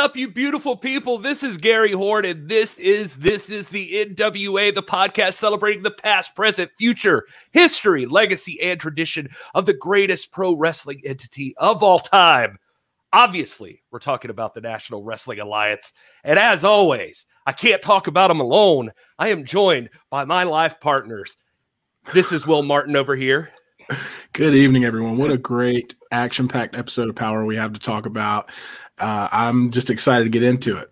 Up, you beautiful people? This is Gary Horn, and this is this is the NWA, the podcast celebrating the past, present, future, history, legacy, and tradition of the greatest pro wrestling entity of all time. Obviously, we're talking about the National Wrestling Alliance, and as always, I can't talk about them alone. I am joined by my life partners. This is Will Martin over here. Good evening, everyone. What a great action packed episode of Power we have to talk about. Uh, I'm just excited to get into it.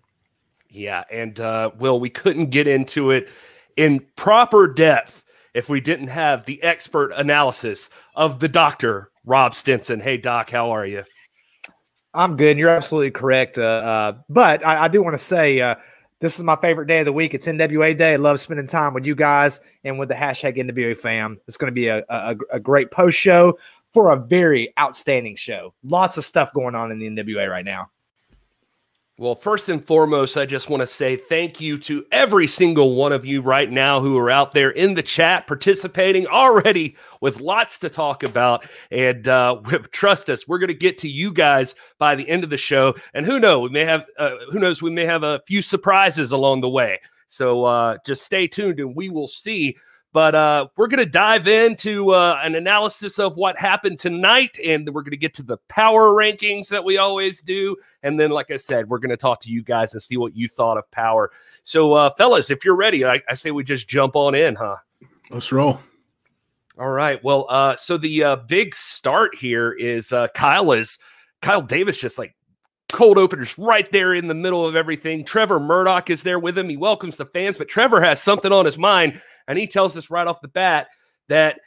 Yeah. And, uh, Will, we couldn't get into it in proper depth if we didn't have the expert analysis of the doctor, Rob Stinson. Hey, Doc, how are you? I'm good. You're absolutely correct. Uh, uh, but I, I do want to say, uh, this is my favorite day of the week. It's NWA Day. I love spending time with you guys and with the hashtag NWA fam. It's going to be a, a, a great post show for a very outstanding show. Lots of stuff going on in the NWA right now. Well, first and foremost, I just want to say thank you to every single one of you right now who are out there in the chat participating already with lots to talk about. And uh, trust us, we're going to get to you guys by the end of the show. And who knows, we may have uh, who knows, we may have a few surprises along the way. So uh, just stay tuned, and we will see but uh, we're going to dive into uh, an analysis of what happened tonight, and we're going to get to the power rankings that we always do. And then, like I said, we're going to talk to you guys and see what you thought of power. So, uh, fellas, if you're ready, I, I say we just jump on in, huh? Let's roll. All right. Well, uh, so the uh, big start here is uh, Kyle is Kyle Davis just like cold openers right there in the middle of everything. Trevor Murdoch is there with him. He welcomes the fans, but Trevor has something on his mind, and he tells us right off the bat that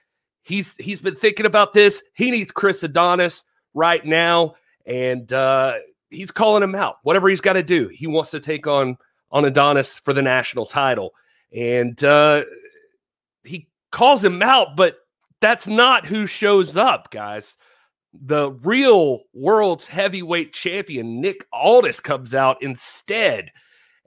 he's he's been thinking about this. He needs Chris Adonis right now, and uh, he's calling him out. Whatever he's got to do, he wants to take on on Adonis for the national title, and uh, he calls him out, but that's not who shows up, guys the real world's heavyweight champion, Nick Aldis, comes out instead.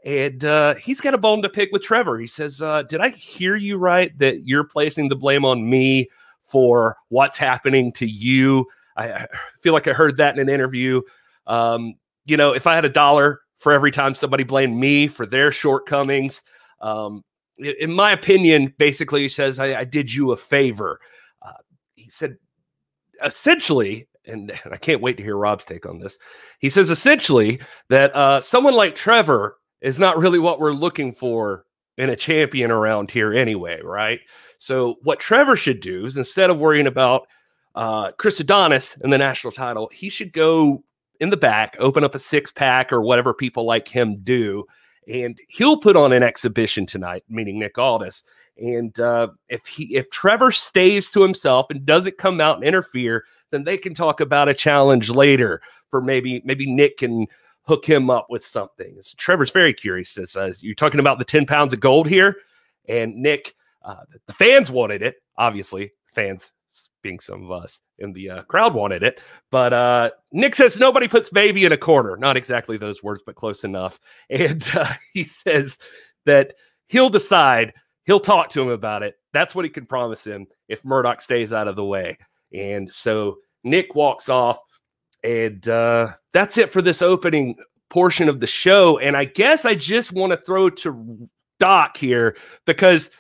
And uh, he's got a bone to pick with Trevor. He says, uh, Did I hear you right that you're placing the blame on me for what's happening to you? I, feel like I heard that in an interview. Um, you know, if I had a dollar for every time somebody blamed me for their shortcomings, um, in my opinion, basically, he says, I, I did you a favor. Uh, he said, essentially, and, I can't wait to hear Rob's take on this. He says essentially that uh, someone like Trevor is not really what we're looking for in a champion around here anyway, right? So what Trevor should do is instead of worrying about uh, Chris Adonis and the national title, he should go in the back, open up a six pack or whatever people like him do, and he'll put on an exhibition tonight, meaning Nick Aldis. And uh, if he if Trevor stays to himself and doesn't come out and interfere, then they can talk about a challenge later for maybe maybe Nick can hook him up with something. So Trevor's very curious. Says uh, you're talking about the ten pounds of gold here, and Nick, uh, the fans wanted it. Obviously, fans being some of us in the uh, crowd wanted it. But uh, Nick says nobody puts baby in a corner. Not exactly those words, but close enough. And uh, he says that he'll decide he'll talk to him about it. That's what he can promise him if Murdoch stays out of the way. And so Nick walks off, and uh, that's it for this opening portion of the show. And I guess I just want to throw to Doc here because,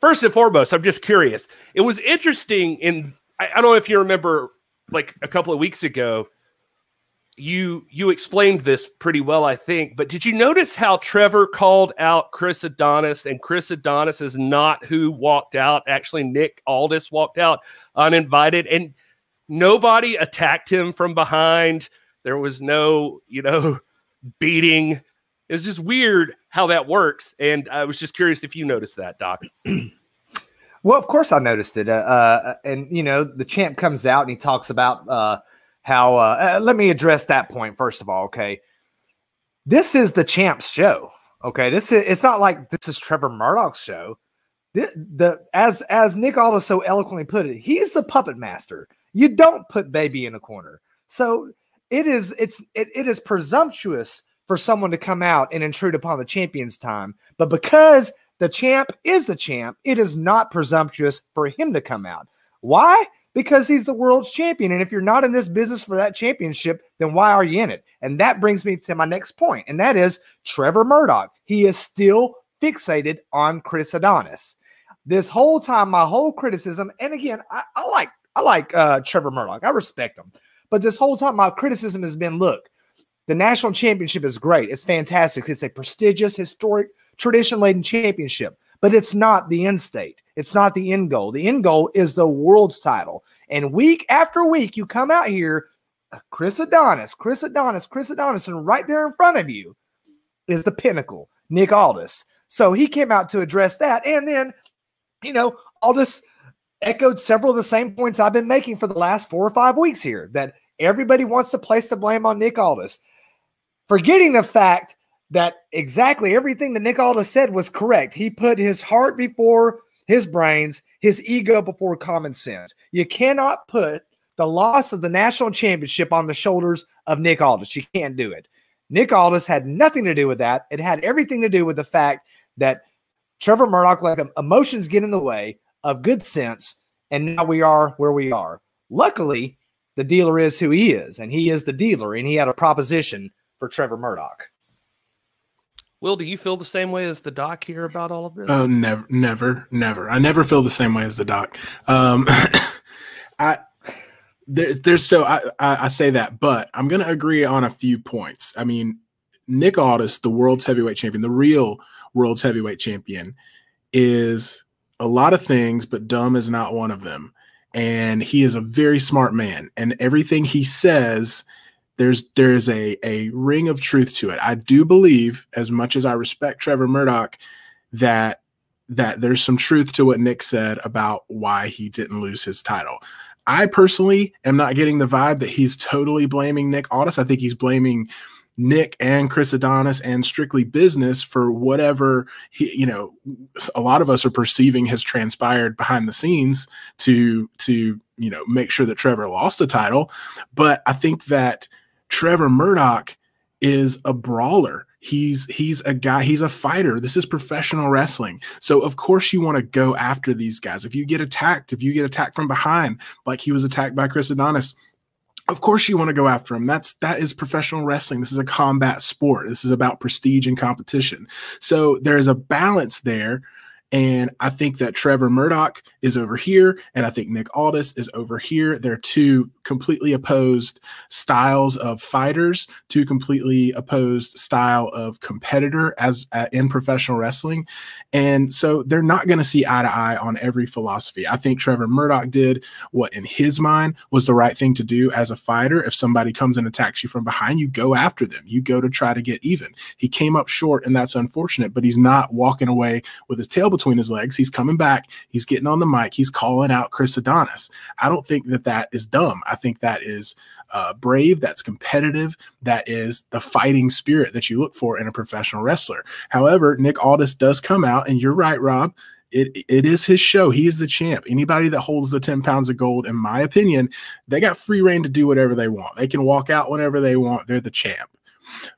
first and foremost, I'm just curious. It was interesting in, I, I don't know if you remember, like a couple of weeks ago, you you explained this pretty well, I think. But did you notice how Trevor called out Chris Adonis, and Chris Adonis is not who walked out? Actually, Nick Aldis walked out uninvited, and nobody attacked him from behind. There was no, you know, beating. It's just weird how that works, and I was just curious if you noticed that, Doc. well, of course I noticed it. Uh, uh, and you know, the champ comes out and he talks about. Uh, how uh, uh, let me address that point first of all okay? This is the champs show okay? This is it's not like this is trevor murdoch's show. The, the as as nick aldis so eloquently put it he's the puppet master. You don't put baby in a corner. So it is it's it, it is presumptuous for someone to come out and intrude upon the champion's time but because the champ is the champ it is not presumptuous for him to come out. Why because he's the world's champion. And if you're not in this business for that championship, then why are you in it? And that brings me to my next point, and that is Trevor Murdoch. He is still fixated on Chris Adonis. This whole time, my whole criticism, and again, I, I like I like uh, Trevor Murdoch. I respect him. But this whole time, my criticism has been look, the national championship is great. It's fantastic. It's a prestigious, historic, tradition laden championship, but it's not the end state. It's not the end goal. The end goal is the world's title. And week after week, you come out here, Chris Adonis, Chris Adonis, Chris Adonis, and right there in front of you is the pinnacle, Nick Aldis. So he came out to address that. And then, you know, Aldis echoed several of the same points I've been making for the last four or five weeks here that everybody wants to place the blame on Nick Aldis, forgetting the fact that exactly everything that Nick Aldis said was correct. He put his heart before his brains, his ego before common sense. You cannot put the loss of the national championship on the shoulders of Nick Aldis. You can't do it. Nick Aldis had nothing to do with that. It had everything to do with the fact that Trevor Murdoch let emotions get in the way of good sense, and now we are where we are. Luckily, the dealer is who he is, and he is the dealer, and he had a proposition for Trevor Murdoch. Will, do you feel the same way as the doc here about all of this? Oh, never, never, never. I never feel the same way as the doc. Um, I there, there's so I, I, I say that, but I'm to agree on a few points. I mean, Nick Aldis, the world's heavyweight champion, the real world's heavyweight champion, is a lot of things, but dumb is not one of them. And he is a very smart man, and everything he says there's there's a a ring of truth to it. I do believe, as much as I respect Trevor Murdoch, that that there's some truth to what Nick said about why he didn't lose his title. I personally am not getting the vibe that he's totally blaming Nick Aldis. I think he's blaming Nick and Chris Adonis and strictly business for whatever he, you know, a lot of us are perceiving has transpired behind the scenes to to you know make sure that Trevor lost the title. But I think that Trevor Murdoch is a brawler. He's he's a guy, he's a fighter. This is professional wrestling. So of course you want to go after these guys. If you get attacked, if you get attacked from behind, like he was attacked by Chris Adonis, of course you want to go after him. That's that is professional wrestling. This is a combat sport. This is about prestige and competition. So there's a balance there and I think that Trevor Murdoch is over here, and I think Nick Aldis is over here. They're two completely opposed styles of fighters, two completely opposed style of competitor as uh, in professional wrestling, and so they're not going to see eye to eye on every philosophy. I think Trevor Murdoch did what in his mind was the right thing to do as a fighter. If somebody comes and attacks you from behind, you go after them. You go to try to get even. He came up short, and that's unfortunate. But he's not walking away with his tail between his legs. He's coming back. He's getting on the mic. He's calling out Chris Adonis. I don't think that that is dumb. I think that is uh, brave. That's competitive. That is the fighting spirit that you look for in a professional wrestler. However, Nick Aldis does come out, and you're right, Rob. It, it is his show. He is the champ. Anybody that holds the 10 pounds of gold, in my opinion, they got free reign to do whatever they want. They can walk out whenever they want. They're the champ.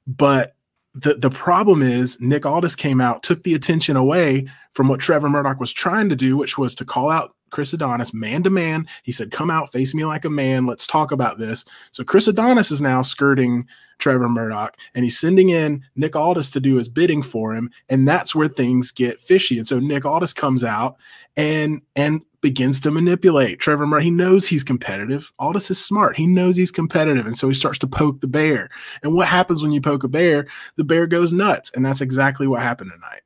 But the the problem is Nick Aldis came out, took the attention away from what Trevor Murdoch was trying to do, which was to call out Chris Adonis man to man. He said, "Come out, face me like a man. Let's talk about this." So Chris Adonis is now skirting Trevor Murdoch, and he's sending in Nick Aldis to do his bidding for him, and that's where things get fishy. And so Nick Aldis comes out and and begins to manipulate Trevor Murdoch. He knows he's competitive. Aldis is smart. He knows he's competitive. And so he starts to poke the bear. And what happens when you poke a bear? The bear goes nuts. And that's exactly what happened tonight.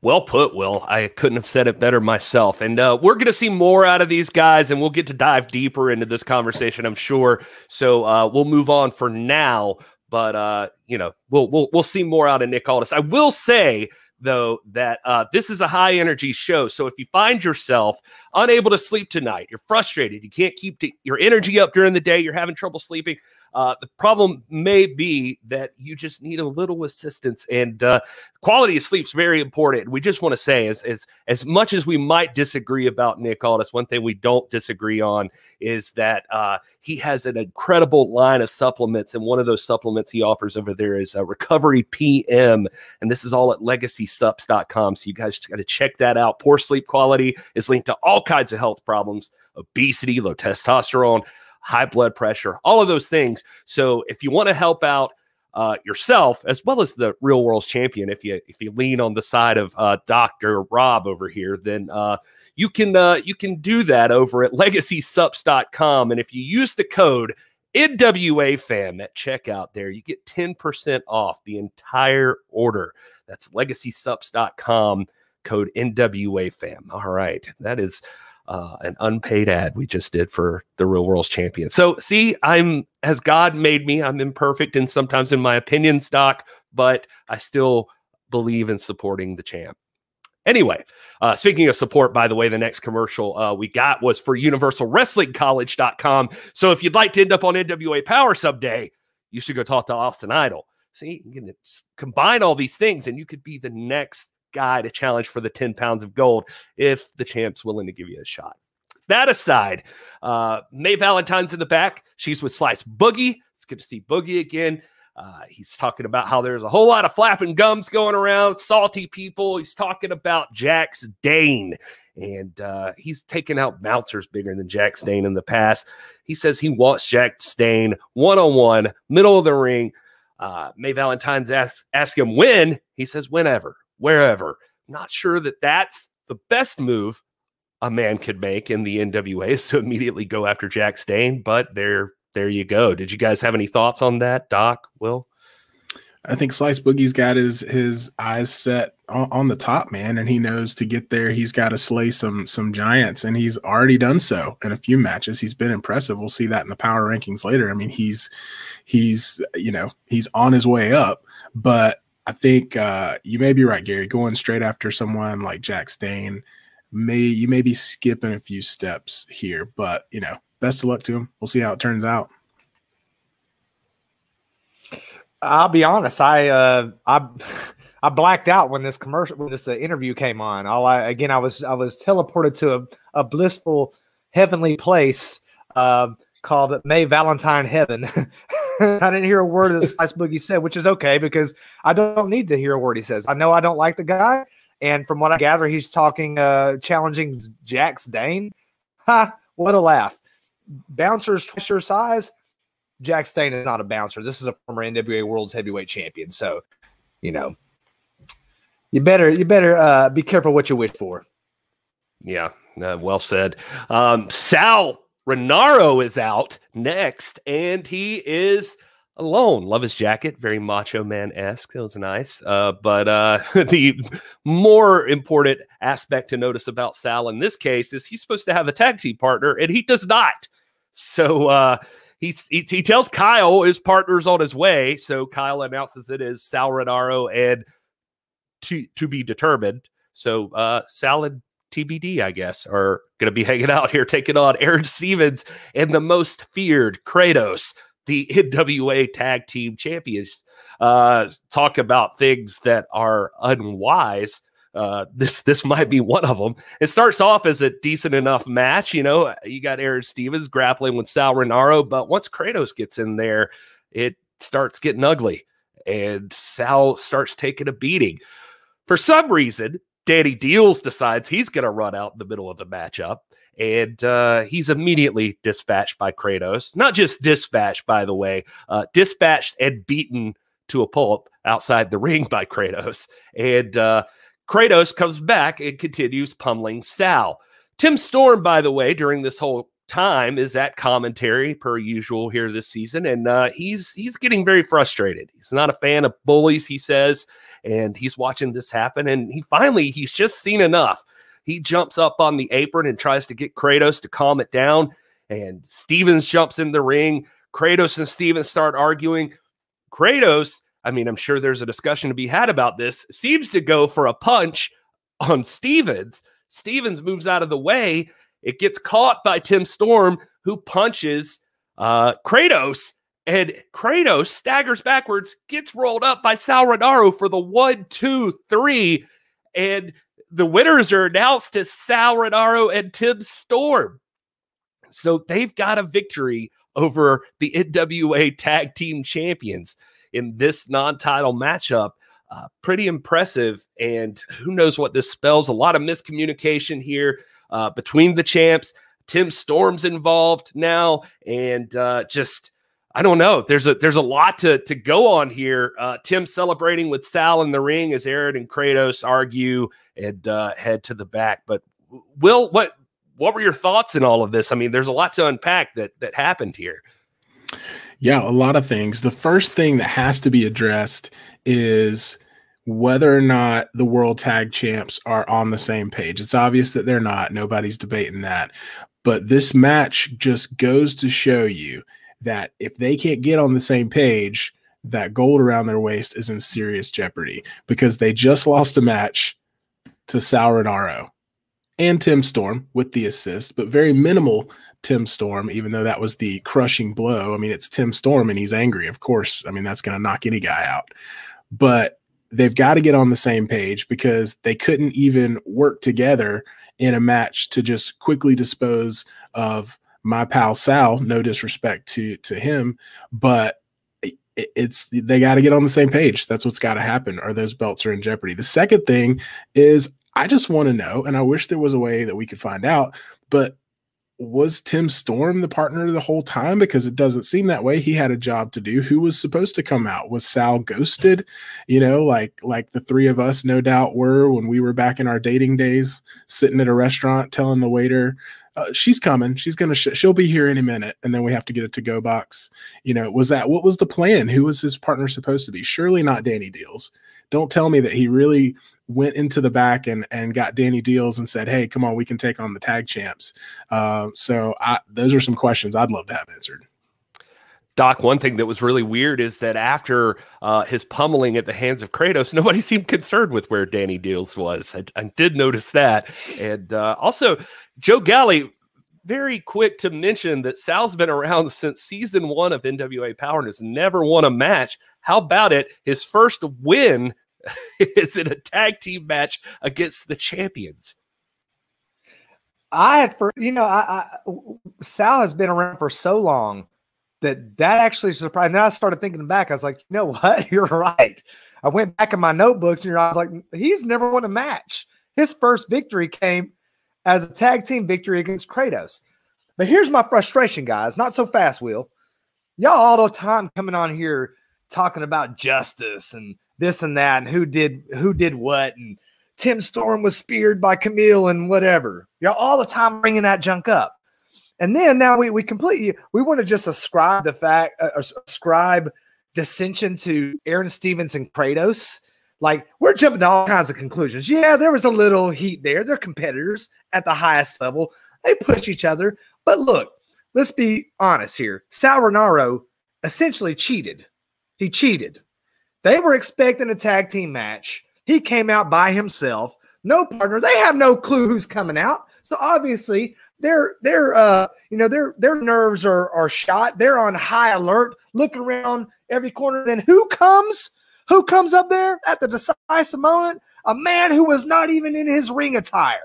Well put, Will. I couldn't have said it better myself. And uh, we're going to see more out of these guys, and we'll get to dive deeper into this conversation, I'm sure. So uh, we'll move on for now. But uh, you know, we'll we'll we'll see more out of Nick Aldis. I will say though, that uh, this is a high energy show. So if you find yourself unable to sleep tonight, you're frustrated, you can't keep t- your energy up during the day, you're having trouble sleeping, uh, the problem may be that you just need a little assistance, and uh, quality of sleep is very important. We just want to say, as as as much as we might disagree about Nick Aldis, one thing we don't disagree on is that uh, he has an incredible line of supplements, and one of those supplements he offers over there is a Recovery PM, and this is all at Legacy legacysups.com. So you guys got to check that out. Poor sleep quality is linked to all kinds of health problems, obesity, low testosterone, high blood pressure, all of those things. So if you want to help out uh, yourself as well as the real world's champion, if you if you lean on the side of uh, Doctor Rob over here, then uh, you can uh, you can do that over at legacysups.com. And if you use the code NWA fam at checkout there, you get 10% off the entire order. That's legacysups.com code NWA fam. All right. That is uh, an unpaid ad we just did for the real world's champion. So see, I'm as God made me, I'm imperfect and sometimes in my opinions, Doc, but I still believe in supporting the champ. Anyway, uh, speaking of support, by the way, the next commercial uh, we got was for universalwrestlingcollege.com. So if you'd like to end up on NWA Power someday, you should go talk to Austin Idol. See, you can combine all these things and you could be the next guy to challenge for the 10 pounds of gold if the champ's willing to give you a shot. That aside, uh, May Valentine's in the back. She's with Slice Boogie. It's good to see Boogie again. Uh, he's talking about how there's a whole lot of flapping gums going around, salty people. He's talking about Jax Dane, and uh, he's taken out bouncers bigger than Jax Dane in the past. He says he wants Jax Dane one on one, middle of the ring. Uh, May Valentine's ask, ask him when. He says whenever, wherever. Not sure that that's the best move a man could make in the NWA is to immediately go after Jax Dane, but they're there you go. Did you guys have any thoughts on that, Doc? Will? I think Slice Boogie's got his his eyes set on, on, the top, man, and he knows to get there, he's got to slay some some giants, and he's already done so in a few matches. He's been impressive. We'll see that in the power rankings later. I mean, he's he's you know he's on his way up, but I think uh, you may be right, Gary. Going straight after someone like Jax Dane, may you may be skipping a few steps here, but you know best of luck to him. We'll see how it turns out. I'll be honest. I uh, I I blacked out when this commercial when this uh, interview came on. All I again, I was I was teleported to a, a blissful heavenly place uh, called May Valentine Heaven. I didn't hear a word of the Slice Boogie said, which is okay because I don't need to hear a word he says. I know I don't like the guy, and from what I gather, he's talking uh, challenging Jax Dane. Ha! What a laugh! bouncers twice your size. Jax Dane is not a bouncer. This is a former NWA World's Heavyweight Champion. So, you know, you better you better uh, be careful what you wish for. Yeah, uh, well said. Um, Sal Rinauro is out next, and he is alone. Love his jacket, very macho man esque. It was nice. Uh, but uh, the more important aspect to notice about Sal in this case is he's supposed to have a tag team partner, and he does not. So uh, he, he, he tells Kyle his partner's on his way. So Kyle announces it as Sal Rinauro and to to be determined. So uh, Sal and TBD, I guess, are going to be hanging out here, taking on Aaron Stevens and the most feared Kratos, the NWA Tag Team Champions. Uh, talk about things that are unwise uh, this this might be one of them. It starts off as a decent enough match. You know, you got Aaron Stevens grappling with Sal Rinauro, but once Kratos gets in there, it starts getting ugly, and Sal starts taking a beating. For some reason, Danny Deals decides he's going to run out in the middle of the matchup, and uh, he's immediately dispatched by Kratos. Not just dispatched, by the way, uh, dispatched and beaten to a pulp outside the ring by Kratos, and uh, Kratos comes back and continues pummeling Sal. Tim Storm, by the way, during this whole time is at commentary per usual here this season, and uh, he's he's getting very frustrated. He's not a fan of bullies, he says, and he's watching this happen. And he finally he's just seen enough. He jumps up on the apron and tries to get Kratos to calm it down. And Stevens jumps in the ring. Kratos and Stevens start arguing. Kratos I mean, I'm sure there's a discussion to be had about this, seems to go for a punch on Stevens. Stevens moves out of the way. It gets caught by Tim Storm, who punches uh, Kratos, and Kratos staggers backwards, gets rolled up by Sal Rinauro for the one, two, three, and the winners are announced as Sal Rinauro and Tim Storm. So they've got a victory over the NWA Tag Team Champions in this non-title matchup. uh, pretty impressive. And who knows what this spells? A lot of miscommunication here uh, between the champs. Tim Storm's involved now, and uh, just I don't know. There's a there's a lot to to go on here. Uh, Tim celebrating with Sal in the ring as Aaron and Kratos argue and uh, head to the back. But Will, what what were your thoughts in all of this? I mean, there's a lot to unpack that that happened here. Yeah, a lot of things. The first thing that has to be addressed is whether or not the world tag champs are on the same page. It's obvious that they're not. Nobody's debating that. But this match just goes to show you that if they can't get on the same page, that gold around their waist is in serious jeopardy because they just lost a match to Sal Rinauro and Tim Storm with the assist, but very minimal Tim Storm, even though that was the crushing blow. I mean, it's Tim Storm and he's angry. Of course, I mean, that's going to knock any guy out. But they've got to get on the same page because they couldn't even work together in a match to just quickly dispose of my pal Sal. No disrespect to to him, but it's they got to get on the same page. That's what's got to happen, or those belts are in jeopardy. The second thing is I just want to know, and I wish there was a way that we could find out, but was Tim Storm the partner the whole time? Because it doesn't seem that way. He had a job to do. Who was supposed to come out? Was Sal ghosted? You know, like like the three of us no doubt were when we were back in our dating days, sitting at a restaurant telling the waiter, uh, she's coming. She's gonna. Sh- she'll be here any minute, and then we have to get it to go box. You know, was that what was the plan? Who was his partner supposed to be? Surely not Danny Deals. Don't tell me that he really went into the back and and got Danny Deals and said, "Hey, come on, we can take on the tag champs." Uh, so I, those are some questions I'd love to have answered. Doc, one thing that was really weird is that after uh, his pummeling at the hands of Kratos, nobody seemed concerned with where Danny Deals was. I, I did notice that. And uh, also, Joe Galli, very quick to mention that Sal's been around since season one of NWA Power and has never won a match. How about it? His first win is in a tag team match against the champions. I had for you know, I, I Sal has been around for so long that that actually surprised. Now I started thinking back. I was like, you know what? You're right. I went back in my notebooks and I was like, he's never won a match. His first victory came as a tag team victory against Kratos. But here's my frustration, guys. Not so fast, Will. Y'all all the time coming on here talking about justice and this and that and who did who did what and Tim Storm was speared by Camille and whatever. Y'all all the time bringing that junk up. And then now we we completely we want to just ascribe the fact uh, ascribe dissension to Aaron Stevens and Kratos. Like we're jumping to all kinds of conclusions. Yeah, there was a little heat there. They're competitors at the highest level. They push each other. But look, let's be honest here. Sal Rinauro essentially cheated. He cheated. They were expecting a tag team match. He came out by himself, no partner. They have no clue who's coming out. So obviously, their their uh you know their their nerves are are shot. They're on high alert, looking around every corner. Then who comes? Who comes up there at the decisive moment? A man who was not even in his ring attire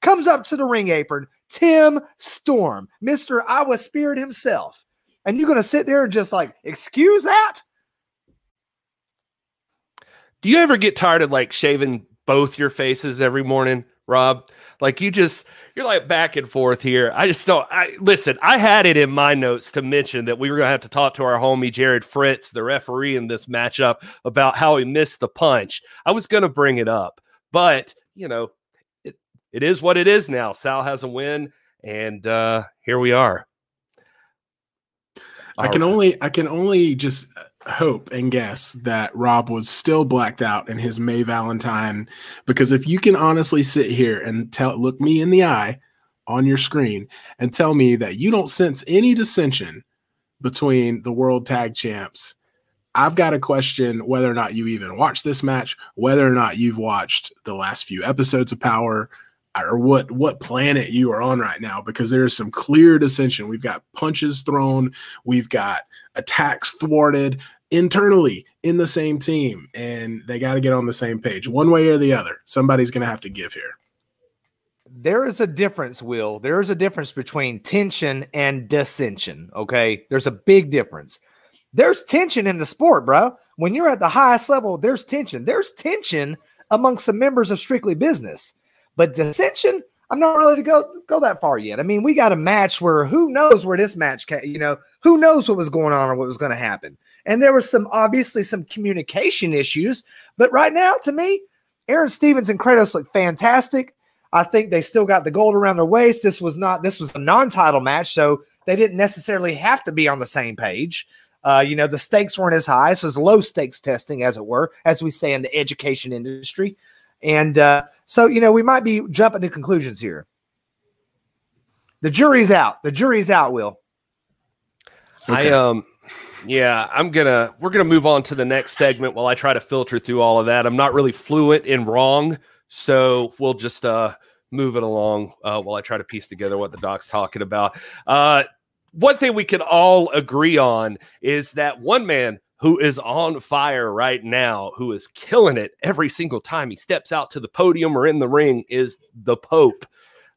comes up to the ring apron. Tim Storm, Mister I was Spirit himself, and you're gonna sit there and just like excuse that? Do you ever get tired of like shaving both your faces every morning, Rob? Like you just you're like back and forth here. I just don't. I listen. I had it in my notes to mention that we were going to have to talk to our homie Jared Fritz, the referee in this matchup, about how he missed the punch. I was going to bring it up, but you know, it it is what it is now. Sal has a win, and uh here we are. I can only I can only just hope and guess that Rob was still blacked out in his May Valentine. Because if you can honestly sit here and tell look me in the eye on your screen and tell me that you don't sense any dissension between the world tag champs I've got to question whether or not you even watched this match, whether or not you've watched the last few episodes of Power, or what what planet you are on right now because there's some clear dissension. We've got punches thrown, we've got attacks thwarted internally in the same team, and they got to get on the same page one way or the other. Somebody's going to have to give here. There is a difference, Will. There is a difference between tension and dissension. Okay. There's a big difference. there's tension in the sport, bro. When you're at the highest level, there's tension. There's tension amongst the members of Strictly Business, but dissension. I'm not really to go go that far yet. I mean, we got a match where who knows where this match, can, you know, who knows what was going on or what was going to happen. And there was some obviously some communication issues, but right now, to me, Aaron Stevens and Kratos look fantastic. I think they still got the gold around their waist. This was not this was a non-title match, so they didn't necessarily have to be on the same page. Uh, you know, the stakes weren't as high, so was low stakes testing, as it were, as we say in the education industry. And uh, so, you know, we might be jumping to conclusions here. The jury's out. The jury's out, Will. Okay. I um yeah, I'm gonna we're gonna move on to the next segment while I try to filter through all of that. I'm not really fluent in wrong, so we'll just uh move it along uh, while I try to piece together what the doc's talking about. Uh, one thing we can all agree on is that one man who is on fire right now, who is killing it every single time he steps out to the podium or in the ring, is the Pope.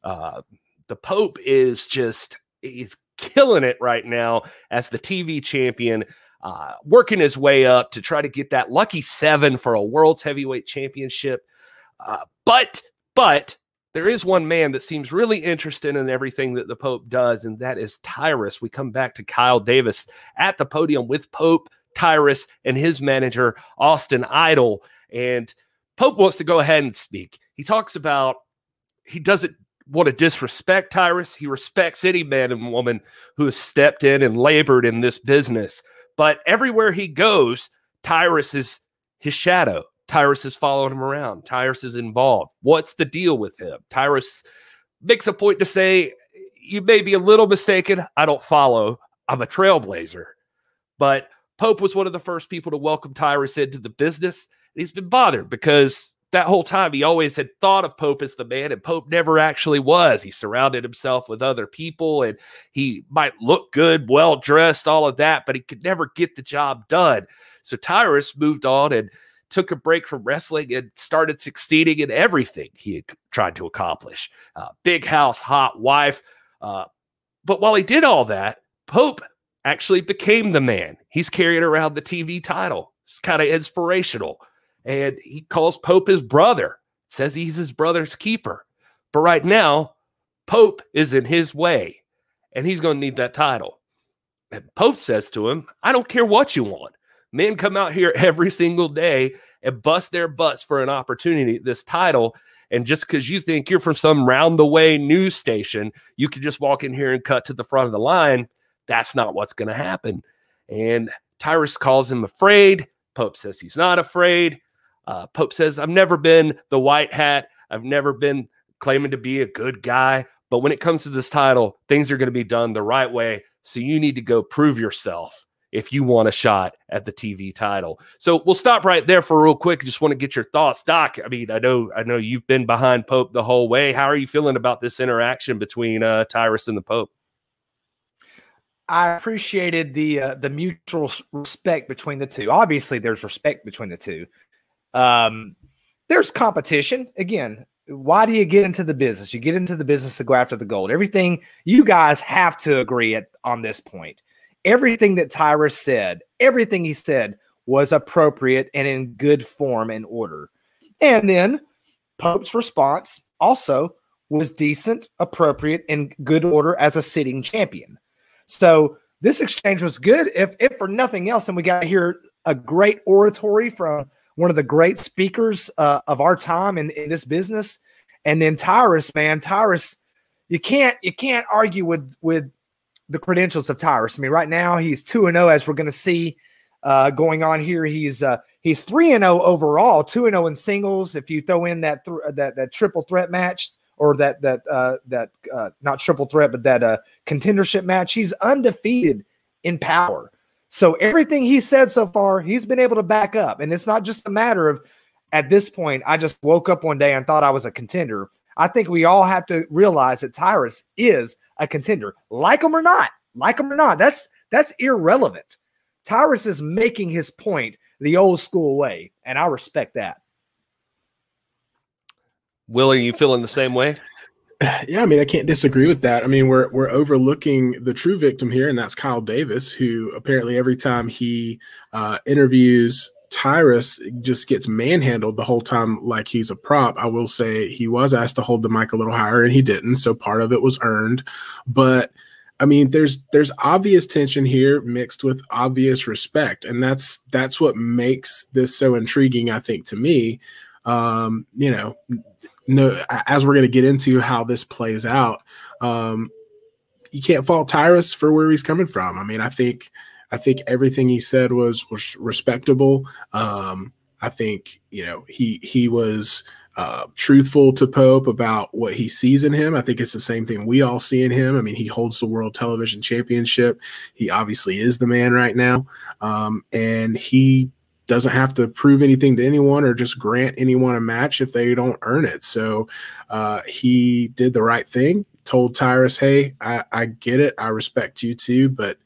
Uh, the Pope is just, he's killing it right now as the TV champion, uh, working his way up to try to get that lucky seven for a world's heavyweight championship. Uh, but, but, there is one man that seems really interested in everything that the Pope does, and that is Tyrus. We come back to Kyle Davis at the podium with Pope, Tyrus, and his manager, Austin Idol. And Pope wants to go ahead and speak. He talks about he doesn't want to disrespect Tyrus. He respects any man and woman who has stepped in and labored in this business. But everywhere he goes, Tyrus is his shadow. Tyrus is following him around. Tyrus is involved. What's the deal with him? Tyrus makes a point to say, You may be a little mistaken. I don't follow. I'm a trailblazer. But Pope was one of the first people to welcome Tyrus into the business. He's been bothered because that whole time he always had thought of Pope as the man, and Pope never actually was. He surrounded himself with other people and he might look good, well dressed, all of that, but he could never get the job done. So Tyrus moved on and took a break from wrestling and started succeeding in everything he had tried to accomplish. Uh, big house, hot wife. Uh, but while he did all that, Pope actually became the man. He's carrying around the TV title. It's kind of inspirational. And he calls Pope his brother, says he's his brother's keeper. But right now, Pope is in his way and he's going to need that title. And Pope says to him, I don't care what you want. Men come out here every single day and bust their butts for an opportunity, this title. And just because you think you're from some round the way news station, you can just walk in here and cut to the front of the line. That's not what's going to happen. And Tyrus calls him afraid. Pope says he's not afraid. Uh, Pope says, I've never been the white hat. I've never been claiming to be a good guy. But when it comes to this title, things are going to be done the right way. So you need to go prove yourself if you want a shot at the TV title. So we'll stop right there for real quick. Just want to get your thoughts, Doc. I mean, I know, I know you've been behind Pope the whole way. How are you feeling about this interaction between uh, Tyrus and the Pope? I appreciated the uh, the mutual respect between the two. Obviously, there's respect between the two. Um, there's competition again. Why do you get into the business? You get into the business to go after the gold. Everything you guys have to agree at on this point everything that Tyrus said, everything he said was appropriate and in good form and order. And then Pope's response also was decent, appropriate, and good order as a sitting champion. So this exchange was good. If, if for nothing else, and we got to hear a great oratory from one of the great speakers uh, of our time in, in this business. And then Tyrus, man, Tyrus, you can't you can't argue with with the credentials of Tyrus. I mean, right now he's two and zero, oh, as we're going to see uh, going on here. He's uh, he's three and zero oh overall, two and zero oh in singles. If you throw in that th- that that triple threat match or that that uh, that uh, not triple threat, but that uh, contendership match, he's undefeated in power. So everything he said so far, he's been able to back up, and it's not just a matter of at this point. I just woke up one day and thought I was a contender. I think we all have to realize that Tyrus is a contender. Like him or not, like him or not, that's that's irrelevant. Tyrus is making his point the old school way, and I respect that. Will, are you feeling the same way? Yeah, I mean, I can't disagree with that. I mean, we're we're overlooking the true victim here, and that's Kyle Davis, who apparently every time he uh, interviews Tyrus, just gets manhandled the whole time like he's a prop. I will say he was asked to hold the mic a little higher, and he didn't, so part of it was earned. But I mean, there's there's obvious tension here mixed with obvious respect, and that's that's what makes this so intriguing. I think to me, um, you know no, as we're going to get into how this plays out, um, you can't fault Tyrus for where he's coming from. I mean, I think, I think everything he said was was respectable. Um, I think you know he he was uh, truthful to Pope about what he sees in him. I think it's the same thing we all see in him. I mean, he holds the World Television Championship. He obviously is the man right now, um, and he doesn't have to prove anything to anyone or just grant anyone a match if they don't earn it. So uh, he did the right thing, told Tyrus, hey, I, I get it. I respect you too, but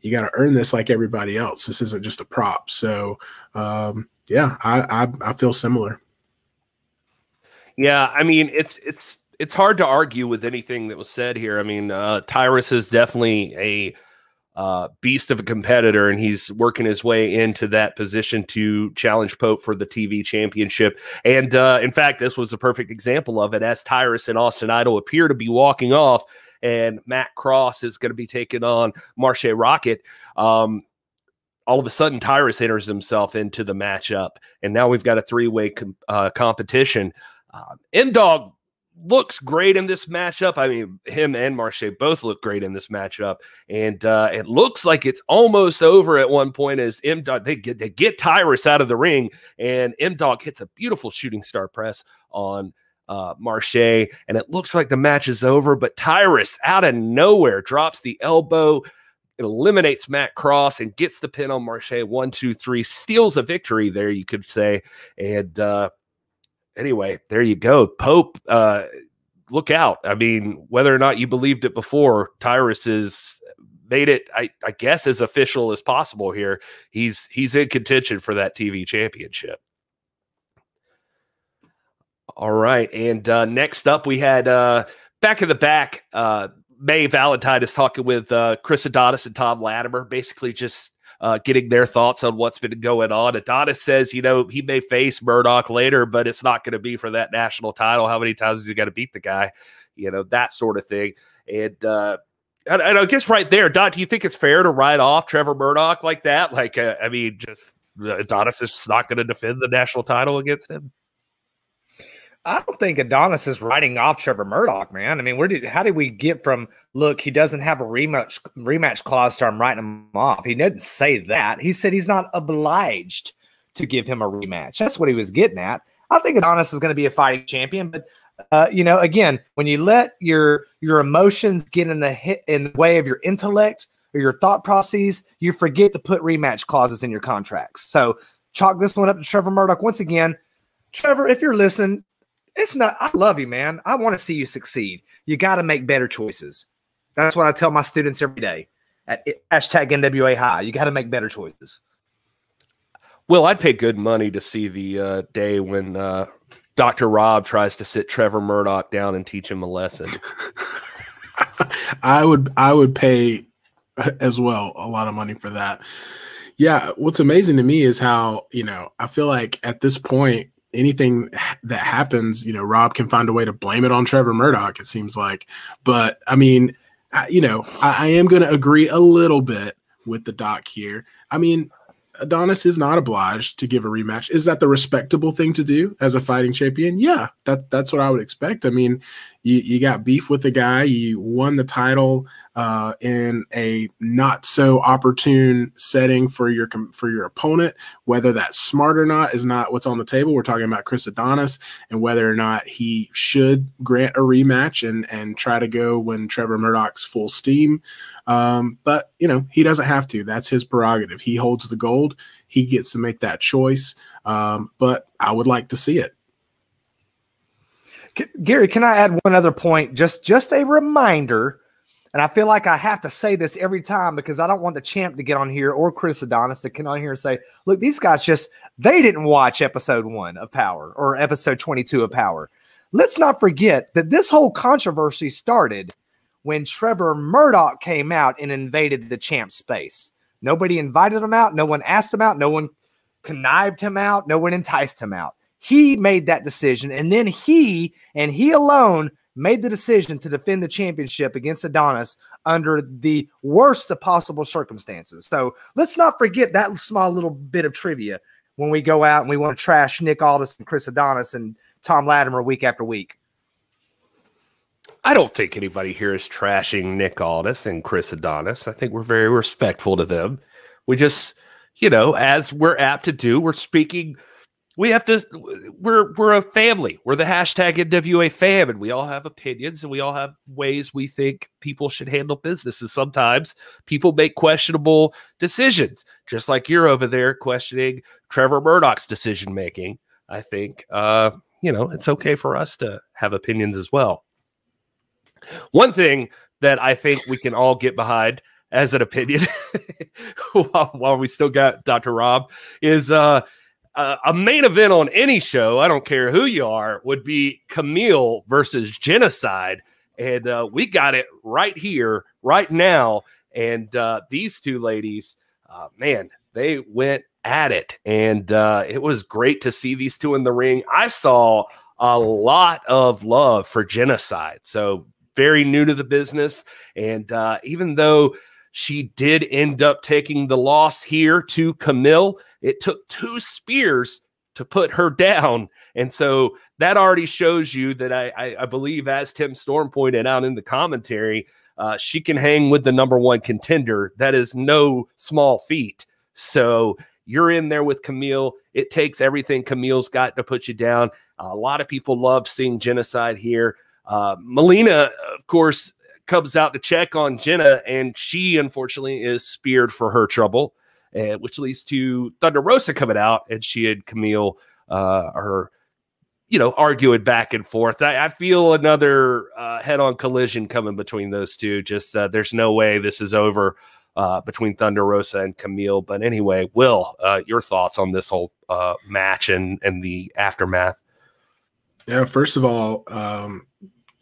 you got to earn this like everybody else. This isn't just a prop. So, um, yeah, I, I, I feel similar. Yeah, I mean it's it's it's hard to argue with anything that was said here. I mean, uh, Tyrus is definitely a uh, beast of a competitor, and he's working his way into that position to challenge Pope for the TV championship. And uh, in fact, this was a perfect example of it as Tyrus and Austin Idol appear to be walking off, and Matt Cross is going to be taking on Marshe Rockett. Um, all of a sudden, Tyrus enters himself into the matchup, and now we've got a three way com- uh, competition. Uh, M Dog looks great in this matchup. I mean, him and Marshe both look great in this matchup, and uh, it looks like it's almost over at one point as M Dog they get they get Tyrus out of the ring, and M Dog hits a beautiful shooting star press on uh, Marshe, and it looks like the match is over. But Tyrus out of nowhere drops the elbow. It eliminates Matt Cross and gets the pin on Marshe. One, two, three, steals a victory there, you could say. And uh, anyway, there you go. Pope, uh, look out. I mean, whether or not you believed it before, Tyrus is made it, I, I guess, as official as possible here. He's he's in contention for that TV championship. All right, and uh, next up we had uh, back in the back. Uh, May Valentine is talking with uh, Chris Adonis and Tom Latimer, basically just uh, getting their thoughts on what's been going on. Adonis says, you know, he may face Murdoch later, but it's not going to be for that national title. How many times is he got to beat the guy? You know, that sort of thing. And, uh, and, and, I guess right there, Dot, do you think it's fair to write off Trevor Murdoch like that? Like, uh, I mean, just Adonis is not going to defend the national title against him. I don't think Adonis is writing off Trevor Murdoch, man. I mean, where did how did we get from look, he doesn't have a rematch rematch clause, so I'm writing him off. He didn't say that. He said he's not obliged to give him a rematch. That's what he was getting at. I think Adonis is going to be a fighting champion, but uh, you know, again, when you let your your emotions get in the hit in the way of your intellect or your thought processes, you forget to put rematch clauses in your contracts. So chalk this one up to Trevor Murdoch once again. Trevor, if you're listening, it's not, I love you, man. I want to see you succeed. You got to make better choices. That's what I tell my students every day at hashtag NWA High. You got to make better choices. Well, I'd pay good money to see the uh, day when uh, Dr. Rob tries to sit Trevor Murdoch down and teach him a lesson. I would I would pay as well a lot of money for that. Yeah, what's amazing to me is how, you know, I feel like at this point anything that happens, you know, Rob can find a way to blame it on Trevor Murdoch, it seems like. But I mean, I, you know, I, I am going to agree a little bit with the doc here. I mean, Adonis is not obliged to give a rematch. Is that the respectable thing to do as a fighting champion? Yeah, that that's what I would expect. I mean, you, you got beef with the guy, you won the title uh, in a not so opportune setting for your for your opponent. Whether that's smart or not is not what's on the table. We're talking about Chris Adonis and whether or not he should grant a rematch and and try to go when Trevor Murdoch's full steam. Um, but you know he doesn't have to. That's his prerogative. He holds the gold. He gets to make that choice. Um, but I would like to see it. Gary, can I add one other point? Just just a reminder, and I feel like I have to say this every time because I don't want the champ to get on here or Chris Adonis to get on here and say, "Look, these guys just they didn't watch episode one of Power or episode twenty two of Power." let's not forget that this whole controversy started when Trevor Murdoch came out and invaded the champ space. Nobody invited him out. No one asked him out. No one connived him out. No one enticed him out. He made that decision. And then he and he alone made the decision to defend the championship against Adonis under the worst of possible circumstances. So let's not forget that small little bit of trivia when we go out and we want to trash Nick Aldis and Chris Adonis and Tom Latimer week after week. I don't think anybody here is trashing Nick Aldis and Chris Adonis. I think we're very respectful to them. We just, you know, as we're apt to do, we're speaking – we have to we're we're a family we're the hashtag nwa fam and we all have opinions and we all have ways we think people should handle business and sometimes people make questionable decisions just like you're over there questioning trevor murdoch's decision making i think uh you know it's okay for us to have opinions as well one thing that i think we can all get behind as an opinion while, while we still got dr rob is uh a main event on any show, I don't care who you are, would be Kamille versus Jennacide. And uh, we got it right here, right now. And uh, these two ladies, uh, man, they went at it. And uh, it was great to see these two in the ring. I saw a lot of love for Jennacide. So, very new to the business. And uh, even though she did end up taking the loss here to Kamille, It took two spears to put her down. And so that already shows you that I, I, I believe, as Tim Storm pointed out in the commentary, uh, she can hang with the number one contender. That is no small feat. So you're in there with Kamille. It takes everything Kamille's got to put you down. A lot of people love seeing Jennacide here. Uh, Melina, of course, comes out to check on Jenna, and she unfortunately is speared for her trouble, uh, which leads to Thunder Rosa coming out, and she and Kamille uh, are, you know, arguing back and forth. I, I feel another uh, head-on collision coming between those two. Just uh, there's no way this is over uh, between Thunder Rosa and Kamille. But anyway, Will, uh, your thoughts on this whole uh, match and and the aftermath? Yeah, first of all, um,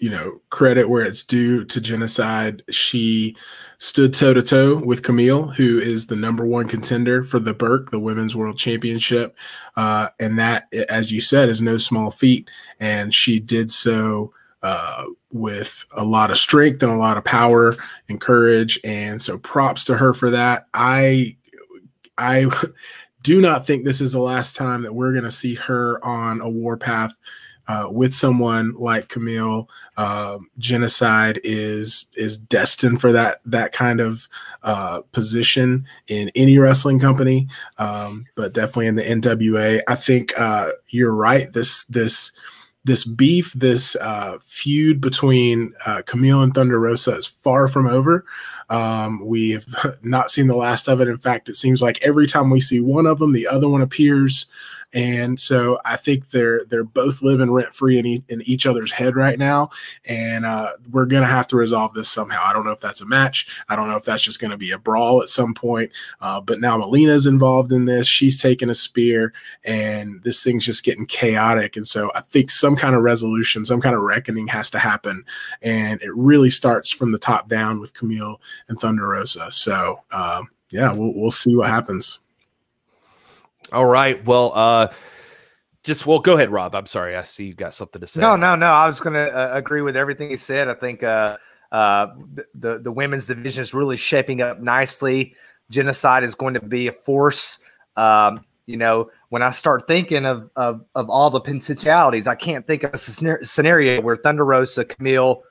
you know, credit where it's due to Jennacide. She stood toe to toe with Kamille, who is the number one contender for the Burke, the Women's World Championship. Uh, and that, as you said, is no small feat. And she did so uh, with a lot of strength and a lot of power and courage. And so props to her for that. I, I, do not think this is the last time that we're going to see her on a warpath uh, with someone like Kamille, uh, Jennacide is is destined for that that kind of uh, position in any wrestling company, um, but definitely in the NWA. I think uh, you're right. This this this beef, this uh, feud between Kamille and Thunder Rosa is far from over. Um, we have not seen the last of it. In fact, it seems like every time we see one of them, the other one appears and so I think they're they're both living rent free in, e- in each other's head right now, and uh, we're gonna have to resolve this somehow. I don't know if that's a match. I don't know if that's just gonna be a brawl at some point. Uh, but now Melina's involved in this. She's taking a spear, and this thing's just getting chaotic. And so I think some kind of resolution, some kind of reckoning has to happen, and it really starts from the top down with Kamille and Thunder Rosa. So um, yeah, we'll we'll see what happens. All right. Well, uh, just well, go ahead, Rob. I'm sorry. I see you got something to say. No, no, no. I was going to uh, agree with everything he said. I think uh, uh, the the women's division is really shaping up nicely. Jennacide is going to be a force. Um, you know, when I start thinking of, of of all the potentialities, I can't think of a scenario where Thunder Rosa, Kamille,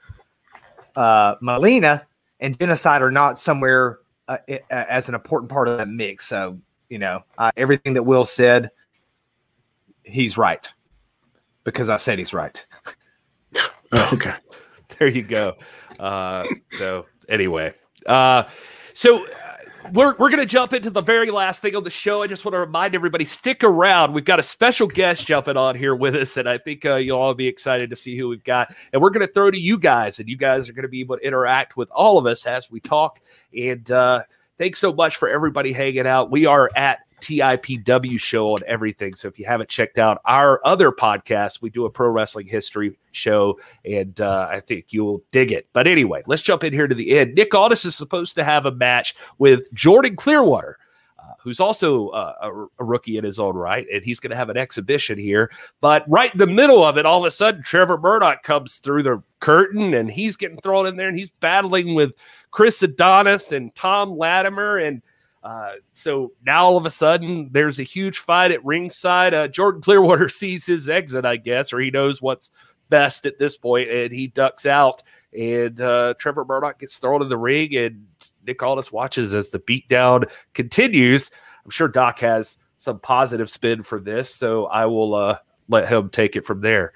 uh, and Jennacide are not somewhere uh, as an important part of that mix. So you know, uh, everything that Will said, he's right because I said he's right. oh, okay. There you go. Uh, so anyway, uh, so uh, we're, we're going to jump into the very last thing on the show. I just want to remind everybody stick around. We've got a special guest jumping on here with us, and I think uh, you'll all be excited to see who we've got. And we're going to throw to you guys, and you guys are going to be able to interact with all of us as we talk. And uh, Thanks so much for everybody hanging out. We are at TIPW show on everything. So if you haven't checked out our other podcast, we do a pro wrestling history show, and uh, I think you'll dig it. But anyway, let's jump in here to the end. Nick Aldis is supposed to have a match with Jordan Clearwater. Uh, who's also uh, a, a, rookie in his own right, and he's going to have an exhibition here. But right in the middle of it, all of a sudden, Trevor Murdoch comes through the curtain, and he's getting thrown in there, and he's battling with Chris Adonis and Tom Latimer, and uh, so now all of a sudden there's a huge fight at ringside. Uh, Jordan Clearwater sees his exit, I guess, or he knows what's best at this point, and he ducks out. And uh, Trevor Murdoch gets thrown in the ring, and Nick Aldis watches as the beatdown continues. I'm sure Doc has some positive spin for this, so I will uh, let him take it from there.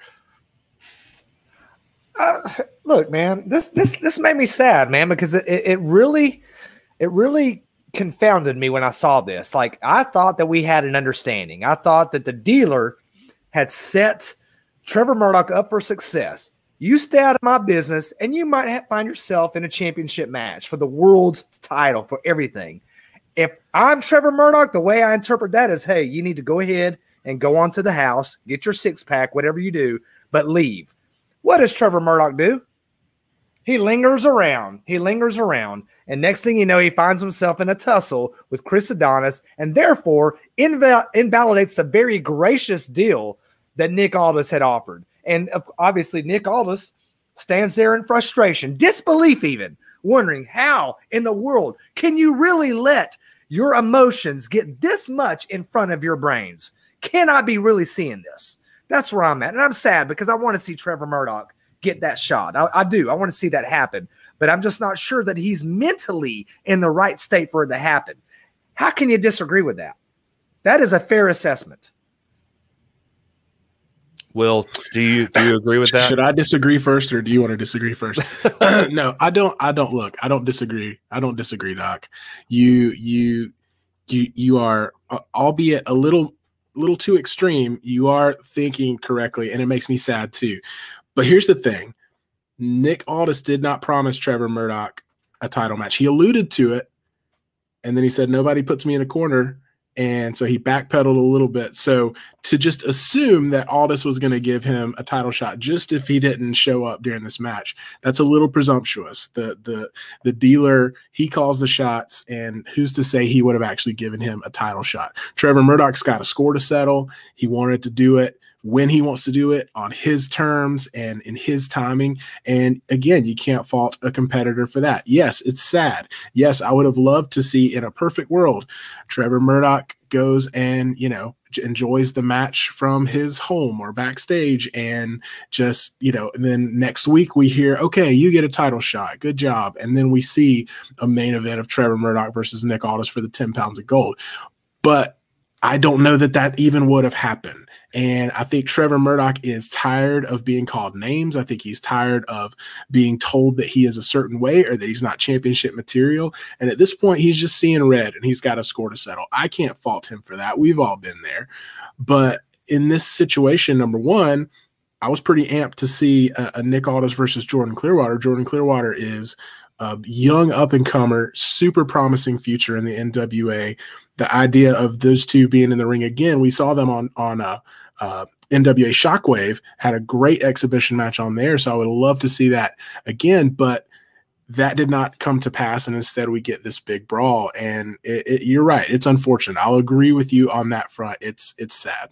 Uh, look, man, this this this made me sad, man, because it, it really, it really confounded me when I saw this. Like I thought that we had an understanding. I thought that the dealer had set Trevor Murdoch up for success. You stay out of my business, and you might find yourself in a championship match for the world's title for everything. If I'm Trevor Murdoch, the way I interpret that is, hey, you need to go ahead and go on to the house, get your six pack, whatever you do, but leave. What does Trevor Murdoch do? He lingers around. He lingers around. And next thing you know, he finds himself in a tussle with Chris Adonis and therefore inval- invalidates the very gracious deal that Nick Aldis had offered. And obviously, Nick Aldis stands there in frustration, disbelief, even wondering how in the world can you really let your emotions get this much in front of your brains? Can I be really seeing this? That's where I'm at. And I'm sad because I want to see Trevor Murdoch get that shot. I, I do. I want to see that happen, but I'm just not sure that he's mentally in the right state for it to happen. How can you disagree with that? That is a fair assessment. Will, do you do you agree with that? Should I disagree first, or do you want to disagree first? no, I don't. I don't. Look, I don't disagree. I don't disagree, Doc. You you you you are, uh, albeit a little little too extreme. You are thinking correctly, and it makes me sad too. But here's the thing Nick Aldis did not promise Trevor Murdoch a title match. He alluded to it, and then he said, Nobody puts me in a corner. And so he backpedaled a little bit. So to just assume that Aldis was going to give him a title shot just if he didn't show up during this match, that's a little presumptuous. The the the dealer he calls the shots, and who's to say he would have actually given him a title shot? Trevor Murdoch's got a score to settle. He wanted to do it when he wants to do it on his terms and in his timing. And again, you can't fault a competitor for that. Yes, it's sad. Yes, I would have loved to see in a perfect world, Trevor Murdoch goes and, you know, enjoys the match from his home or backstage and just you know and then next week we hear okay you get a title shot good job and then we see a main event of trevor murdoch versus nick aldis for the 10 pounds of gold but i don't know that that even would have happened and I think Trevor Murdoch is tired of being called names. I think he's tired of being told that he is a certain way or that he's not championship material. And at this point, he's just seeing red and he's got a score to settle. I can't fault him for that. We've all been there. But in this situation, number one, I was pretty amped to see a, a Nick Aldis versus Jordan Clearwater. Jordan Clearwater is a young up and comer, super promising future in the NWA. The idea of those two being in the ring again, we saw them on on uh, uh, NWA Shockwave had a great exhibition match on there. So I would love to see that again, but that did not come to pass. And instead, we get this big brawl. And it, it, you're right. It's unfortunate. I'll agree with you on that front. It's, it's sad.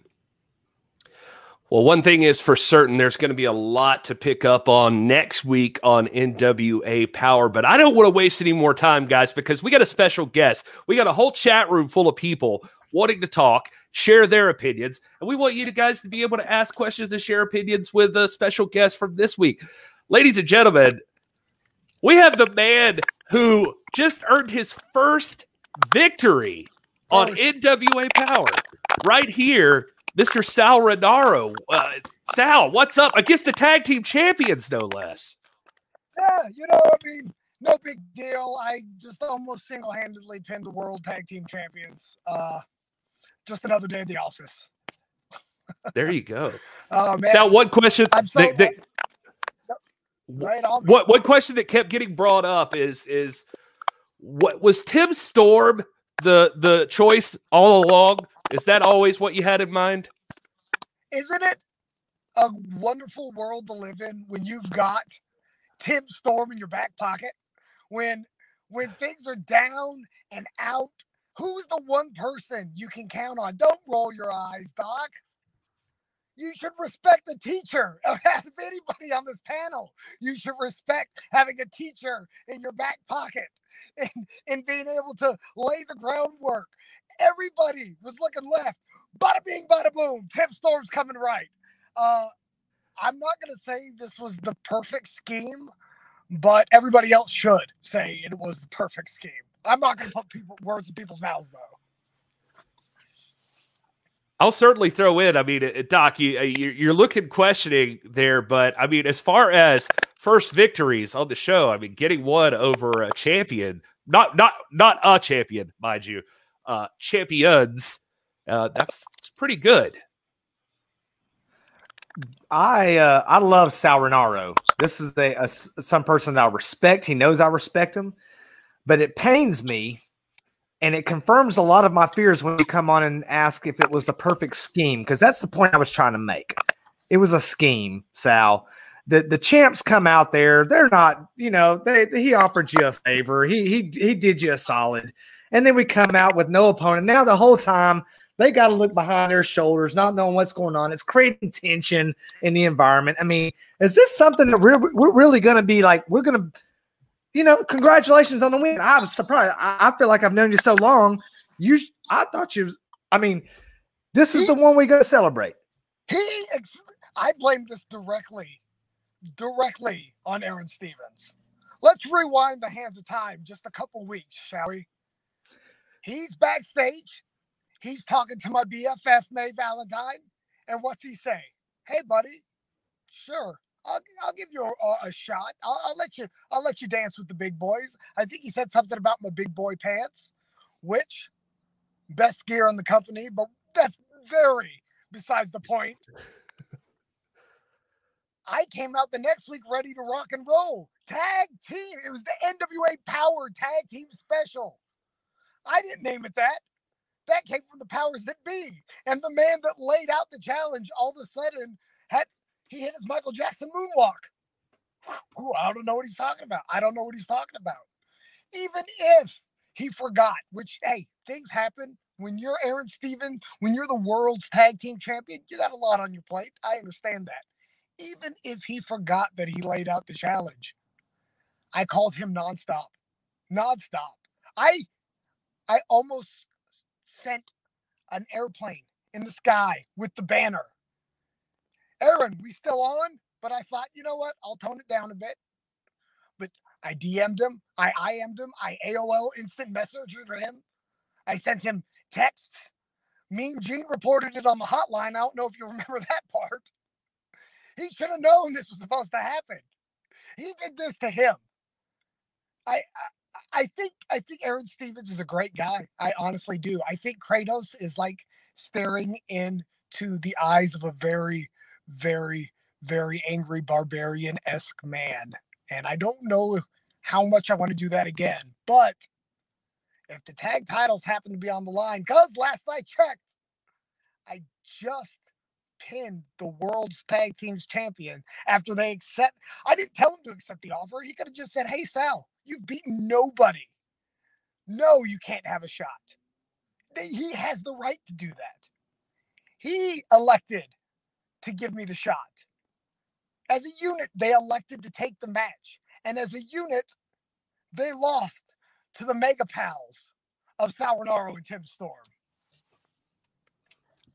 Well, one thing is for certain, there's going to be a lot to pick up on next week on NWA Power. But I don't want to waste any more time, guys, because we got a special guest. We got a whole chat room full of people wanting to talk, share their opinions. And we want you guys to be able to ask questions and share opinions with a special guest from this week. Ladies and gentlemen, we have the man who just earned his first victory on NWA Power right here, Mr. Sal Rinauro. Uh, Sal, what's up? Against the tag team champions, no less. Yeah, you know, I mean, no big deal. I just almost single handedly pinned the world tag team champions. Uh, just another day in the office. there you go. Oh man. Sal, one question. I'm so that, that, right on. What one question that kept getting brought up is is what was Tim Storm the the choice all along? Is that always what you had in mind? Isn't it a wonderful world to live in when you've got Tim Storm in your back pocket? When when things are down and out, who's the one person you can count on? Don't roll your eyes, Doc. You should respect the teacher. Of anybody on this panel, you should respect having a teacher in your back pocket and, and being able to lay the groundwork. Everybody was looking left. Bada bing, bada boom. Tim Storm's coming right. Uh, I'm not going to say this was the perfect scheme, but everybody else should say it was the perfect scheme. I'm not going to put people words in people's mouths though. I'll certainly throw in. I mean, uh, Doc, you, uh, you're looking questioning there, but I mean, as far as first victories on the show, I mean, getting one over a champion, not not not a champion, mind you, uh, champions. Uh, that's, that's pretty good. I uh, I love Sal Rinauro. This is the some person that I respect. He knows I respect him, but it pains me and it confirms a lot of my fears when you come on and ask if it was the perfect scheme because that's the point I was trying to make. It was a scheme, Sal. The the champs come out there, they're not, you know, they he offered you a favor. He he he did you a solid. And then we come out with no opponent. Now the whole time they got to look behind their shoulders, not knowing what's going on. It's creating tension in the environment. I mean, is this something that we're, we're really going to be like, we're going to you know, congratulations on the win. I'm surprised. I, I feel like I've known you so long. You, I thought you. I mean, this is he, the one we got to celebrate. He, I blame this directly, directly on Aron Stevens. Let's rewind the hands of time just a couple weeks, shall we? He's backstage. He's talking to my BFF May Valentine, and what's he say? Hey, buddy, sure, I'll, I'll give you a, a shot. I'll, I'll, let you. I'll let you dance with the big boys. I think he said something about my big boy pants, which best gear in the company, but that's very besides the point. I came out the next week ready to rock and roll. Tag team. It was the NWA Power Tag Team Special. I didn't name it that. That came from the powers that be. And the man that laid out the challenge all of a sudden had he hit his Michael Jackson moonwalk. Ooh, I don't know what he's talking about. I don't know what he's talking about. Even if he forgot, which, hey, things happen. When you're Aron Stevens, when you're the world's tag team champion, you got a lot on your plate. I understand that. Even if he forgot that he laid out the challenge, I called him nonstop. Nonstop. I I almost sent an airplane in the sky with the banner Aron, we still on? But I thought, you know what? I'll tone it down a bit. But I DM'd him. I IM'd him. I AOL instant messenger to him. I sent him texts. Mean Gene reported it on the hotline. I don't know if you remember that part. He should have known this was supposed to happen. He did this to him. I, I think I think Aron Stevens is a great guy. I honestly do. I think Kratos is like staring into the eyes of a very very, very angry barbarian esque man. And I don't know how much I want to do that again. But if the tag titles happen to be on the line, because last I checked, I just pinned the world's tag teams champion after they accept. I didn't tell him to accept the offer. He could have just said, Hey, Sal, you've beaten nobody. No, you can't have a shot. He has the right to do that. He elected to give me the shot. As a unit, they elected to take the match. And as a unit, they lost to the mega pals of Sal Rinauro and Tim Storm.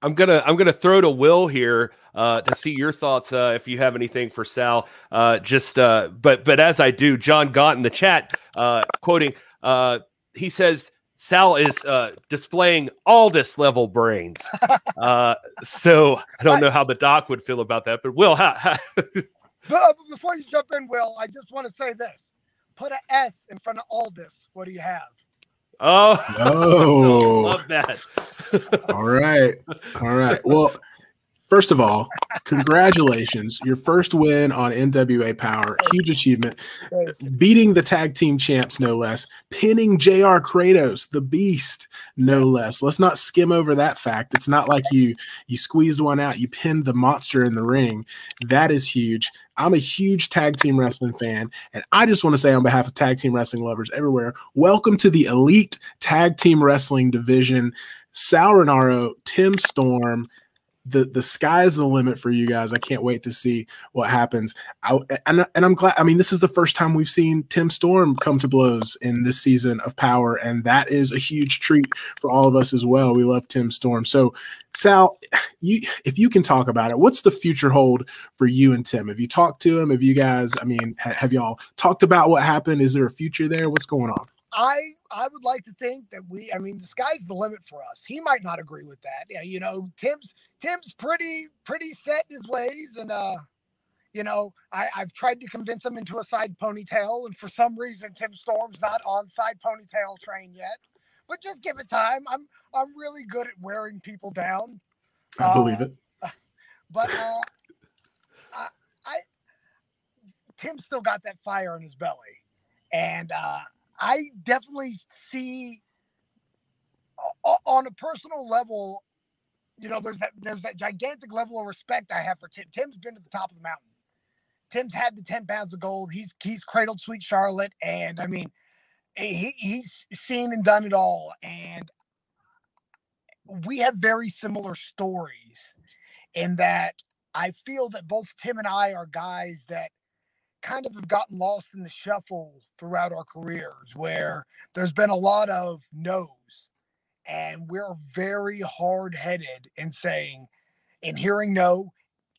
I'm gonna I'm gonna throw to Will here uh, to see your thoughts uh, if you have anything for Sal. Uh, just uh, but but as I do, John Gott in the chat uh, quoting uh, he says Sal is uh, displaying Aldis level brains. Uh, so I don't know how the doc would feel about that, but Will, how, how but before you jump in, Will, I just want to say this: put an S in front of Aldis. What do you have? Oh, oh, love that. all right, all right. Well, First of all, congratulations. Your first win on NWA Power. Huge achievement. Beating the tag team champs, no less. Pinning JR Kratos, the beast, no less. Let's not skim over that fact. It's not like you you squeezed one out, you pinned the monster in the ring. That is huge. I'm a huge tag team wrestling fan, and I just want to say on behalf of tag team wrestling lovers everywhere, welcome to the elite tag team wrestling division. Sal Rinauro, Tim Storm, the the sky is the limit for you guys. I can't wait to see what happens. I, and and I'm glad. I mean, this is the first time we've seen Tim Storm come to blows in this season of Power, and that is a huge treat for all of us as well. We love Tim Storm. So, Sal, you if you can talk about it, what's the future hold for you and Tim? Have you talked to him? Have you guys? I mean, have y'all talked about what happened? Is there a future there? What's going on? I I would like to think that we I mean the sky's the limit for us. He might not agree with that. Yeah, you know, Tim's Tim's pretty pretty set in his ways and uh you know, I, I've tried to convince him into a side ponytail, and for some reason Tim Storm's not on side ponytail train yet. But just give it time. I'm I'm really good at wearing people down. I believe it. But uh I, I Tim's still got that fire in his belly. And uh I definitely see on a personal level, you know, there's that there's that gigantic level of respect I have for Tim. Tim's been to the top of the mountain. Tim's had the 10 pounds of gold. He's he's cradled sweet Charlotte. And I mean, he, he's seen and done it all. And we have very similar stories in that I feel that both Tim and I are guys that kind of have gotten lost in the shuffle throughout our careers where there's been a lot of no's and we're very hard headed in saying in hearing no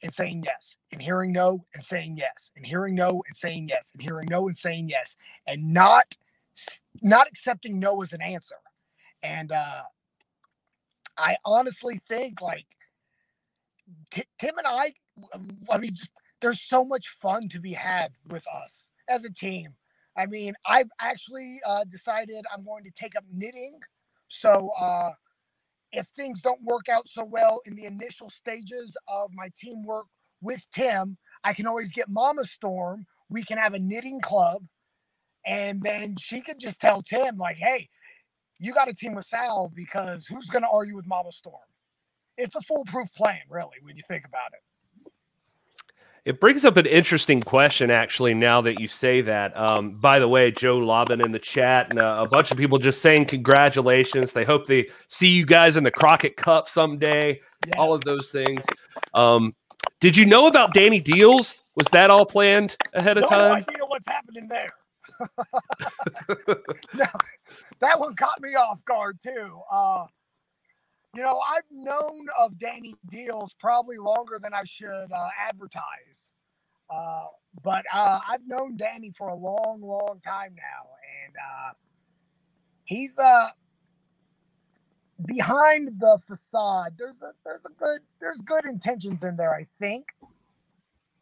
and saying yes and hearing no and saying yes and hearing no and saying yes and hearing no and saying yes and not not accepting no as an answer. And uh i honestly think like T- tim and i i mean just there's so much fun to be had with us as a team. I mean, I've actually uh, decided I'm going to take up knitting. So uh, if things don't work out so well in the initial stages of my teamwork with Tim, I can always get Mama Storm. We can have a knitting club. And then she could just tell Tim, like, hey, you got a team with Sal because who's going to argue with Mama Storm? It's a foolproof plan, really, when you think about it. It brings up an interesting question, actually, now that you say that. Um, by the way, Joe Lobbin in the chat and uh, a bunch of people just saying congratulations. They hope they see you guys in the Crockett Cup someday, yes. all of those things. Um, did you know about Danny Deals? Was that all planned ahead of no time? No idea what's happening there. no, that one caught me off guard, too. Uh, you know, I've known of Danny Deals probably longer than I should uh, advertise. Uh, but uh, I've known Danny for a long, long time now, and uh, he's uh behind the facade. There's a there's a good there's good intentions in there, I think.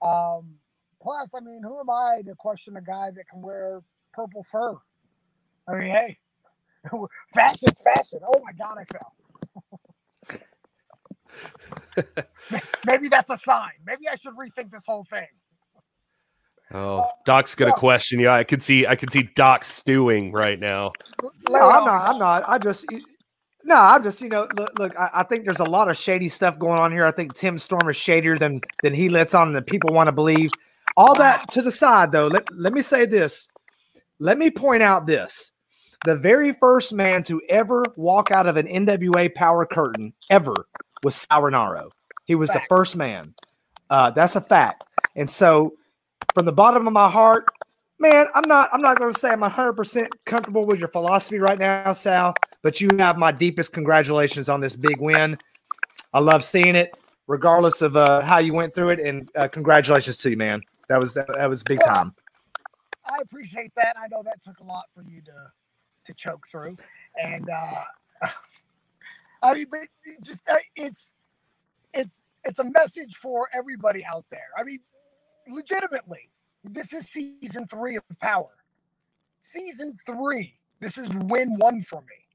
Um, plus, I mean, who am I to question a guy that can wear purple fur? I mean, hey, fashion's fashion. Oh my God, I fell. Maybe that's a sign. Maybe I should rethink this whole thing. Oh, oh Doc's gonna question you. I can see, I could see Doc stewing right now. No, I'm not. I'm not. I just, no, I'm just, you know, look, look I, I, think there's a lot of shady stuff going on here. I think Tim Storm is shadier than than he lets on, and people want to believe. All that to the side, though. Let let me say this. Let me point out this: the very first man to ever walk out of an NWA Power curtain ever was Sal Rinauro. He was fact. the first man. Uh, that's a fact. And so, from the bottom of my heart, man, I'm not. I'm not going to say I'm 100 percent comfortable with your philosophy right now, Sal. But you have my deepest congratulations on this big win. I love seeing it, regardless of uh, how you went through it. And uh, congratulations to you, man. That was that, that was big time. I appreciate that. I know that took a lot for you to to choke through, and uh, I mean, but just it's it's it's a message for everybody out there. I mean, legitimately, this is season three of Power. Season three. This is win one for me.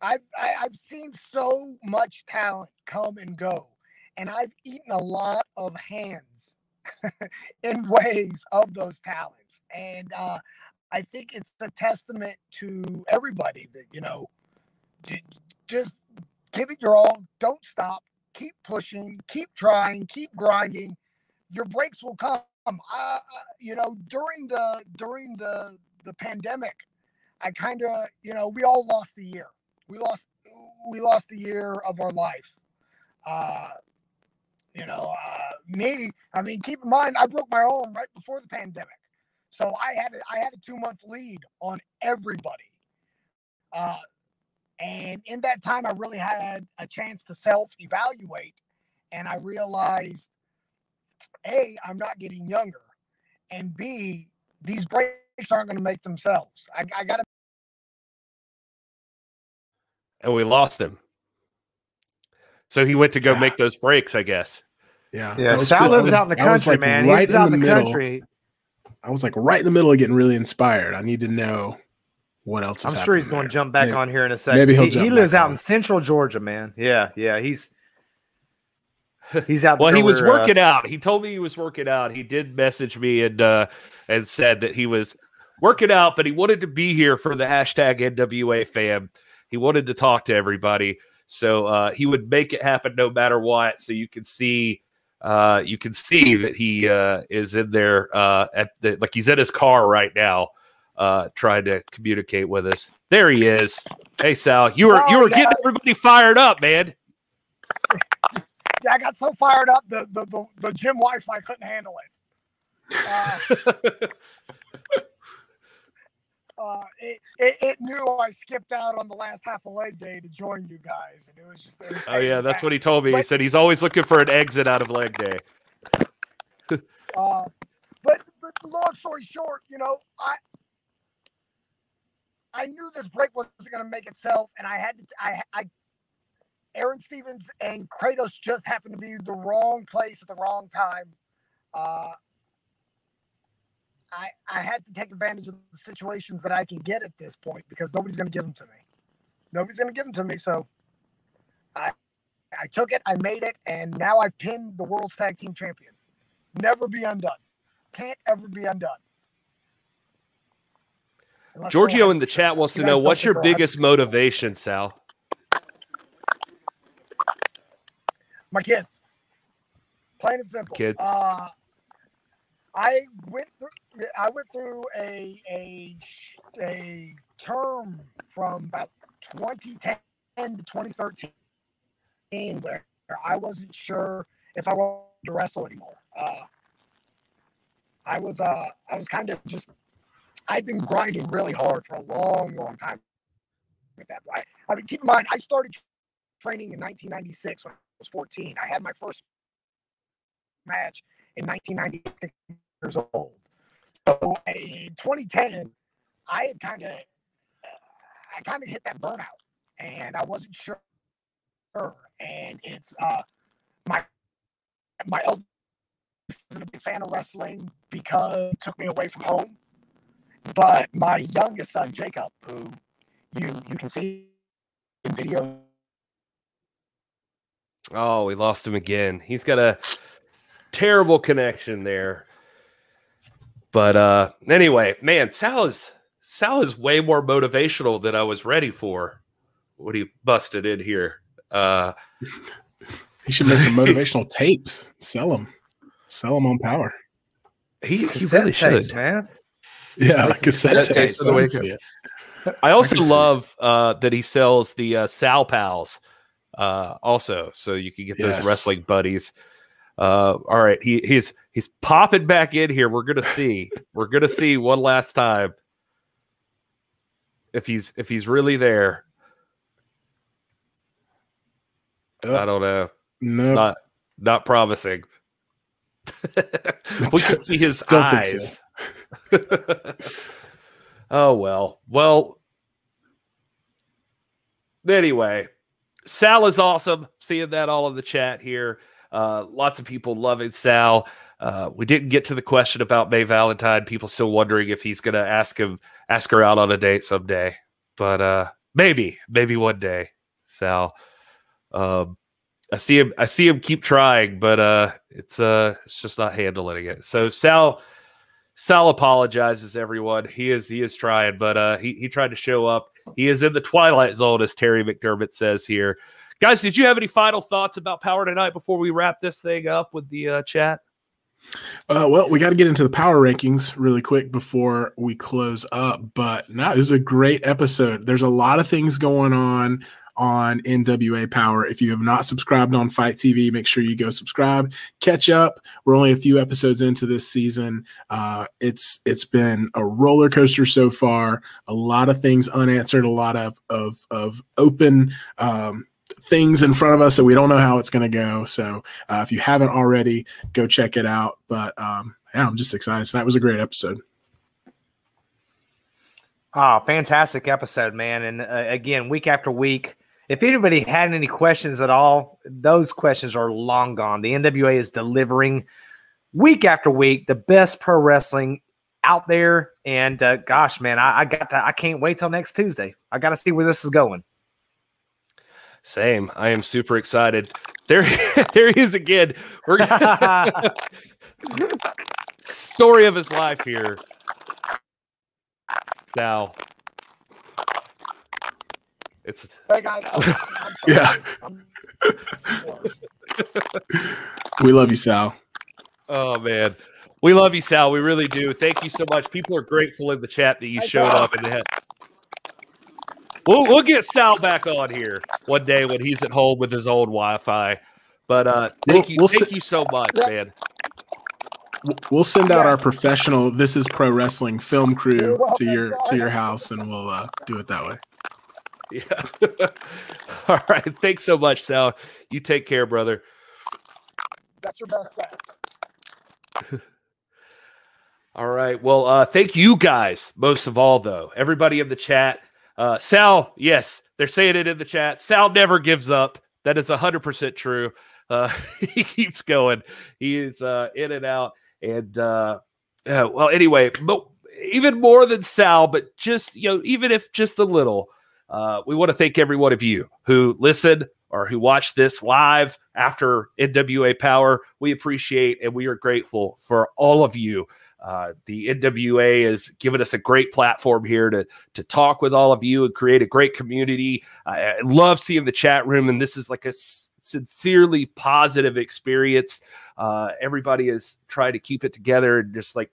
I've I, have i have seen so much talent come and go, and I've eaten a lot of hands in ways of those talents. And uh, I think it's a testament to everybody that, you know, just give it your all. Don't stop. Keep pushing. Keep trying. Keep grinding. Your breaks will come. Uh, you know, during the during the the pandemic, I kind of, you know, we all lost a year. We lost we lost a year of our life. Uh, you know, uh, me, I mean, keep in mind, I broke my arm right before the pandemic. So I had a, I had a two month lead on everybody. Uh, and in that time, I really had a chance to self evaluate. And I realized A, I'm not getting younger. And B, these breaks aren't going to make themselves. I, I got to. And we lost him. So he went to go Yeah. make those breaks, I guess. Yeah. Yeah, Sal feel- I lives was- out in the country, like, man. Right he lives in out in the middle. country. I was like right in the middle of getting really inspired. I need to know what else. I'm sure he's happening going to jump back Maybe- on here in a second. maybe he'll he, jump he lives out on. in central Georgia, man. Yeah, yeah. He's he's out Well, there he was where, uh, working out. He told me he was working out. He did message me and uh, and said that he was working out, but he wanted to be here for the hashtag NWA fam. He wanted to talk to everybody, so uh, he would make it happen no matter what. So you can see, uh, you can see that he uh, is in there uh, at the like he's in his car right now, uh, trying to communicate with us. There he is. Hey Sal, you were you Oh, were yeah. getting everybody fired up, man. Yeah, I got so fired up, the, the, the, the gym Wi Fi couldn't handle it. Uh, uh, it, it, it knew I skipped out on the last half of leg day to join you guys, and it was just. it was Oh yeah, that's what he told me. He said he's always looking for an exit out of leg day. Uh, but but long story short, you know, I I knew this break wasn't going to make itself, and I had to. I I Aron Stevens and Kratos just happened to be the wrong place at the wrong time. Uh, I I had to take advantage of the situations that I can get at this point because nobody's going to give them to me. Nobody's going to give them to me, so I I took it, I made it, and now I've pinned the world's tag team champion. Never be undone. Can't ever be undone. Unless Giorgio in the chat wants to know what's your biggest motivation, Sal? my kids. Plain and simple. Kids. Uh, I went through. I went through a a a term from about 2010 to 2013 where I wasn't sure if I wanted to wrestle anymore. Uh, I was uh I was kind of just I've been grinding really hard for a long, long time. With that, I, I mean, keep in mind, I started training in 1996 when I was 14. I had my first match in 1996 years old. So in 2010, I had kind of, I kind of hit that burnout, and I wasn't sure. And it's uh, my my eldest wasn't a big fan of wrestling because it took me away from home. But my youngest son, Jacob, who you you can see in video Oh, we lost him again. He's got a terrible connection there. But uh anyway, man, Sal is Sal is way more motivational than I was ready for when he busted in here. Uh He should make some motivational tapes. Sell them. Sell them on Power. he, he Cassette really tapes, should. man. Yeah, Make some cassette, cassette tapes. tapes of the I see it. I also can see it. love uh, that he sells the uh, Sal Pals uh, also, so you can get those Yes. wrestling buddies. Uh, all right, he he's he's popping back in here. We're gonna see. We're gonna see one last time if he's if he's really there. Oh, I don't know. It's no, not not promising. we can see his Don't think eyes. oh well. Well. Anyway, Sal is awesome. Seeing that all in the chat here. Uh, lots of people loving Sal. Uh, we didn't get to the question about May Valentine. People still wondering if he's going to ask him, ask her out on a date someday. But uh, maybe, maybe one day, Sal. Um, I see him. I see him keep trying, but uh, it's uh, it's just not handling it. So Sal, Sal apologizes. Everyone, he is he is trying, but uh, he he tried to show up. He is in the twilight zone, as Terry McDermott says here. Guys, did you have any final thoughts about Power tonight before we wrap this thing up with the uh, chat? Uh, well, we got to get into the power rankings really quick before we close up. But no, it was a great episode. There's a lot of things going on on NWA Power. If you have not subscribed on FITE TV, make sure you go subscribe, catch up. We're only a few episodes into this season. Uh, it's it's been a roller coaster so far. A lot of things unanswered. A lot of of of open. Um, things in front of us that we don't know how it's going to go. So uh, if you haven't already, go check it out. But um, yeah, I'm just excited. So that was a great episode. Oh, fantastic episode, man. And uh, again, week after week, if anybody had any questions at all, those questions are long gone. The NWA is delivering week after week the best pro wrestling out there. And uh, gosh, man, I, I got to, I can't wait till next Tuesday. I got to see where this is going. Same. I am super excited. There, there he is again. We're gonna story of his life here. Now, it's Hey guys, I'm- I'm. Yeah. We love you, Sal. oh man, we love you, Sal. We really do. Thank you so much. People are grateful in the chat that you Hey, showed Sal. up and had. We'll we'll get Sal back on here one day when he's at home with his old Wi-Fi. But uh, thank We'll- you, we'll thank si- you so much, Yeah. man. We'll send out our professional "This Is Pro Wrestling" film crew to your to your house, and we'll uh, do it that way. Yeah. All right. Thanks so much, Sal. You take care, brother. That's your best bet. All right. Well, uh, thank you guys most of all, though. Everybody in the chat. Uh, Sal, yes, they're saying it in the chat. Sal never gives up. That is 100% true. Uh, he keeps going. He is uh, in and out. And uh, well, anyway, but even more than Sal, but just, you know, even if just a little, uh, we want to thank every one of you who listened or who watched this live after NWA Power. We appreciate and we are grateful for all of you. Uh, the NWA has given us a great platform here to to talk with all of you and create a great community. I, I love seeing the chat room, and this is like a s- sincerely positive experience. Uh, everybody is trying to keep it together and just like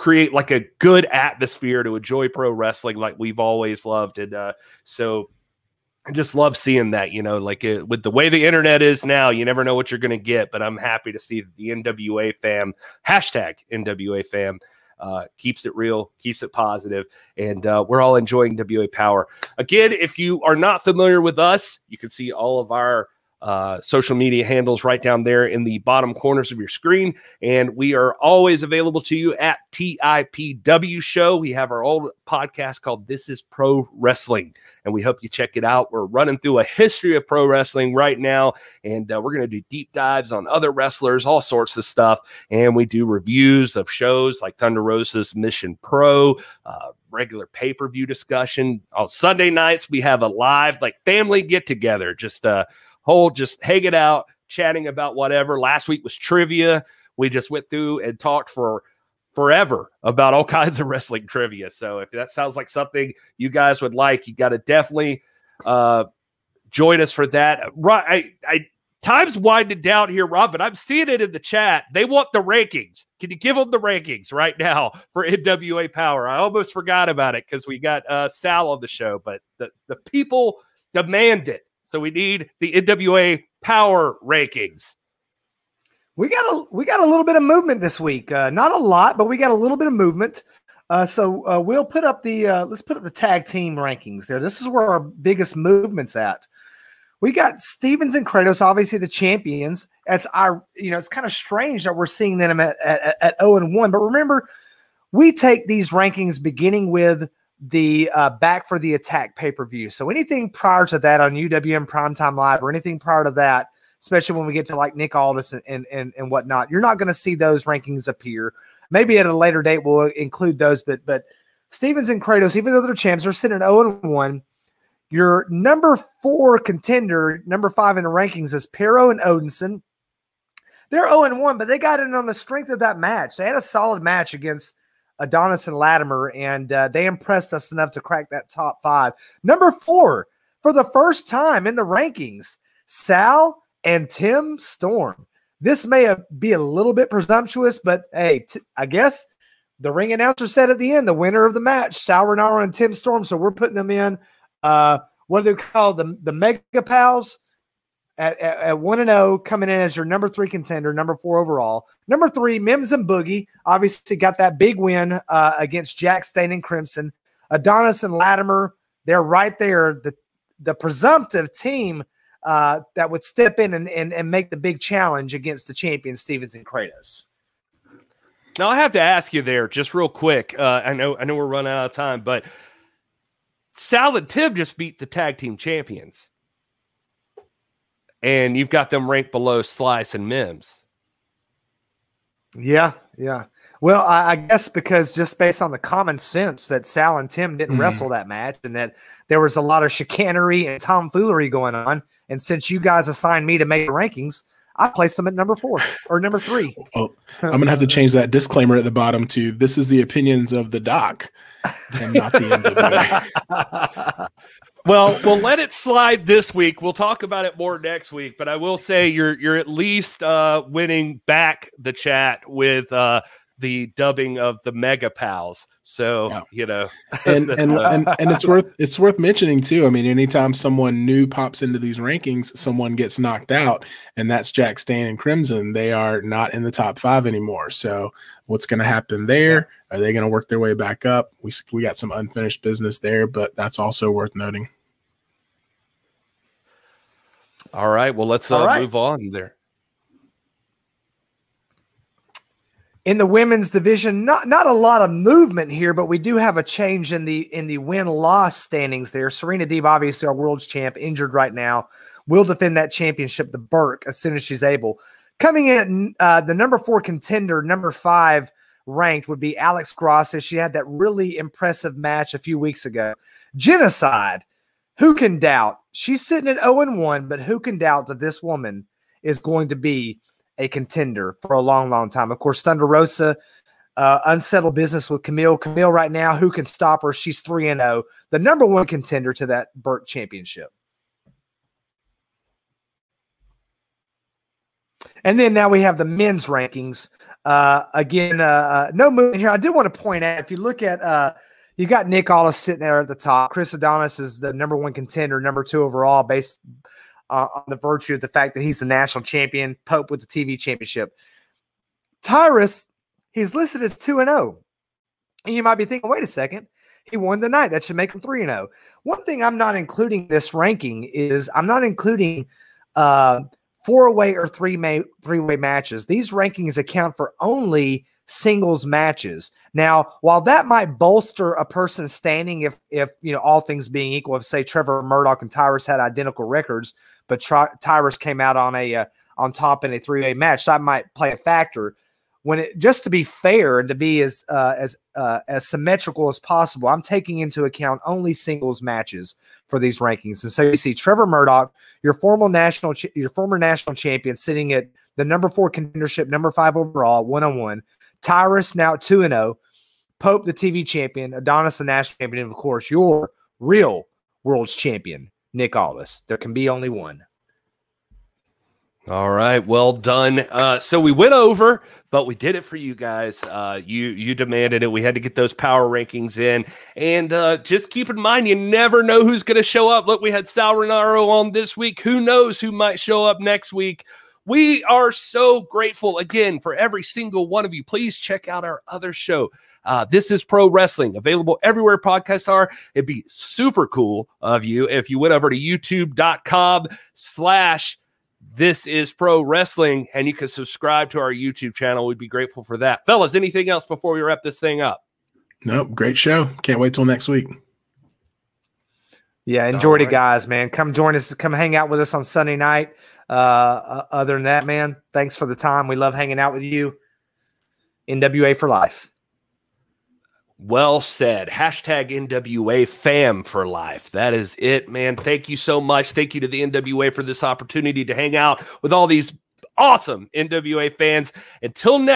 create like a good atmosphere to enjoy pro wrestling like we've always loved. And uh, so I just love seeing that, you know, like it, with the way the internet is now, you never know what you're going to get. But I'm happy to see the NWA fam, hashtag NWA fam, uh, keeps it real, keeps it positive, and uh, we're all enjoying WA Power. Again, if you are not familiar with us, you can see all of our uh, social media handles right down there in the bottom corners of your screen. And we are always available to you at TIPW Show. We have our old podcast called This is Pro Wrestling, and we hope you check it out. We're running through a history of pro wrestling right now, and uh, we're going to do deep dives on other wrestlers, all sorts of stuff. And we do reviews of shows like Thunder Rosa's Mission Pro, uh, regular pay per view discussion. On Sunday nights, we have a live, like, family get together, just uh, whole, just hanging out, chatting about whatever. Last week was trivia. We just went through and talked for forever about all kinds of wrestling trivia. So if that sounds like something you guys would like, you got to definitely uh, join us for that. Right, I, I time's winding down here, Rob, but I'm seeing it in the chat. They want the rankings. Can you give them the rankings right now for NWA Power? I almost forgot about it because we got uh, Sal on the show, but the, the people demand it. So we need the NWA Power rankings. We got a we got a little bit of movement this week. Uh, not a lot, but we got a little bit of movement. Uh, so uh, we'll put up the uh, let's put up the tag team rankings there. This is where our biggest movements at. We got Stevens and Kratos, obviously the champions. It's our you know it's kind of strange that we're seeing them at at, at 0 and 1. But remember, we take these rankings beginning with the uh, back for the attack pay per view. So anything prior to that on UWN Primetime Live or anything prior to that, especially when we get to like Nick Aldis and and and, and whatnot, you're not going to see those rankings appear. Maybe at a later date we'll include those, but but Stevens and Kratos, even though they're champs, they're sitting at 0 and 1. Your number four contender, number five in the rankings, is Parrow and Odinson. They're 0 1, but they got in on the strength of that match. They had a solid match against Adonis and Latimer, and uh, they impressed us enough to crack that top five. Number four, for the first time in the rankings, Sal and Tim Storm. This may be a little bit presumptuous, but hey, t- I guess the ring announcer said at the end, the winner of the match, Sal Rinauro and Tim Storm. So we're putting them in. Uh, what do they call the the Mega Pals? At, at, 1 and 0, coming in as your number three contender, number four overall. Number three, Mims and Boogie obviously got that big win uh, against Jax Dane and Crimson. Adonis and Latimer, they're right there. The, the presumptive team uh, that would step in and, and, and make the big challenge against the champion Stevens and Kratos. Now I have to ask you there, just real quick. Uh, I know I know we're running out of time, but Sal and Tim just beat the tag team champions and you've got them ranked below Slice and Mims. Yeah, yeah. Well, I, I, guess because just based on the common sense that Sal and Tim didn't mm. wrestle that match and that there was a lot of chicanery and tomfoolery going on. And since you guys assigned me to make the rankings, I placed them at number four or number three. Oh, I'm going to have to change that disclaimer at the bottom to this is the opinions of the doc and not the NWA. Well, we'll let it slide this week. We'll talk about it more next week. But I will say you're you're at least uh, winning back the chat with uh, the dubbing of the Mega Pals. So yeah. you know, and and, uh, and and it's worth it's worth mentioning too. I mean, anytime someone new pops into these rankings, someone gets knocked out, and that's Jax Dane and Crimson. They are not in the top five anymore. So what's going to happen there? Are they going to work their way back up? We we got some unfinished business there, but that's also worth noting. All right. Well, let's uh, right. move on there. In the women's division not not a lot of movement here but we do have a change in the in the win loss standings there. Serena deeb obviously our world's champ injured right now will defend that championship the burke as soon as she's able. Coming in uh, the number four contender number five ranked would be alex grassi she had that really impressive match a few weeks ago. Jennacide. Who can doubt? She's sitting at 0 and 1 but who can doubt that this woman is going to be a contender for a long, long time. Of course, Thunder Rosa, uh, unsettled business with Kamille. Kamille, right now, who can stop her? She's 3 and 0, the number one contender to that Burke championship. And then now we have the men's rankings. Uh, again, uh, uh, no movement here. I do want to point out if you look at, uh, you got Nick Aldis sitting there at the top. Chris Adonis is the number one contender, number two overall, based uh, on the virtue of the fact that he's the national champion, Pope with the TV championship. Tyrus, he's listed as 2 and 0. And you might be thinking, wait a second, he won the night. That should make him 3 and 0. One thing I'm not including this ranking is I'm not including uh, four way or three may three way matches. These rankings account for only singles matches. Now, while that might bolster a person's standing if if you know all things being equal, if say Trevor Murdoch and Tyrus had identical records, but Tyrus came out on a uh, on top in a three way match. So That might play a factor. When it just to be fair and to be as uh, as uh, as symmetrical as possible, I'm taking into account only singles matches for these rankings. And so you see Trevor Murdoch, your former national your former national champion, sitting at the number four contendership, number five overall, one on one. Tyrus now two and zero. Pope, the TV champion, Adonis, the national champion, and of course, your real world's champion, Nick Aldis. There can be only one. All right, well done. Uh, so we went over, but we did it for you guys. Uh, you you demanded it. We had to get those power rankings in, and uh, just keep in mind, you never know who's going to show up. Look, we had Sal Rinauro on this week. Who knows who might show up next week? We are so grateful again for every single one of you. Please check out our other show. Uh, this is Pro Wrestling, available everywhere podcasts are. It'd be super cool of you if you went over to youtube.com slash this is Pro Wrestling and you can subscribe to our YouTube channel. We'd be grateful for that. Fellas, anything else before we wrap this thing up? Nope. Great show. Can't wait till next week. Yeah, enjoy right. it, guys, man. Come join us. Come hang out with us on Sunday night. Uh, uh, other than that, man, thanks for the time. We love hanging out with you. NWA for life. Well said. Hashtag NWA fam for life. That is it, man. Thank you so much. Thank you to the NWA for this opportunity to hang out with all these awesome NWA fans. Until next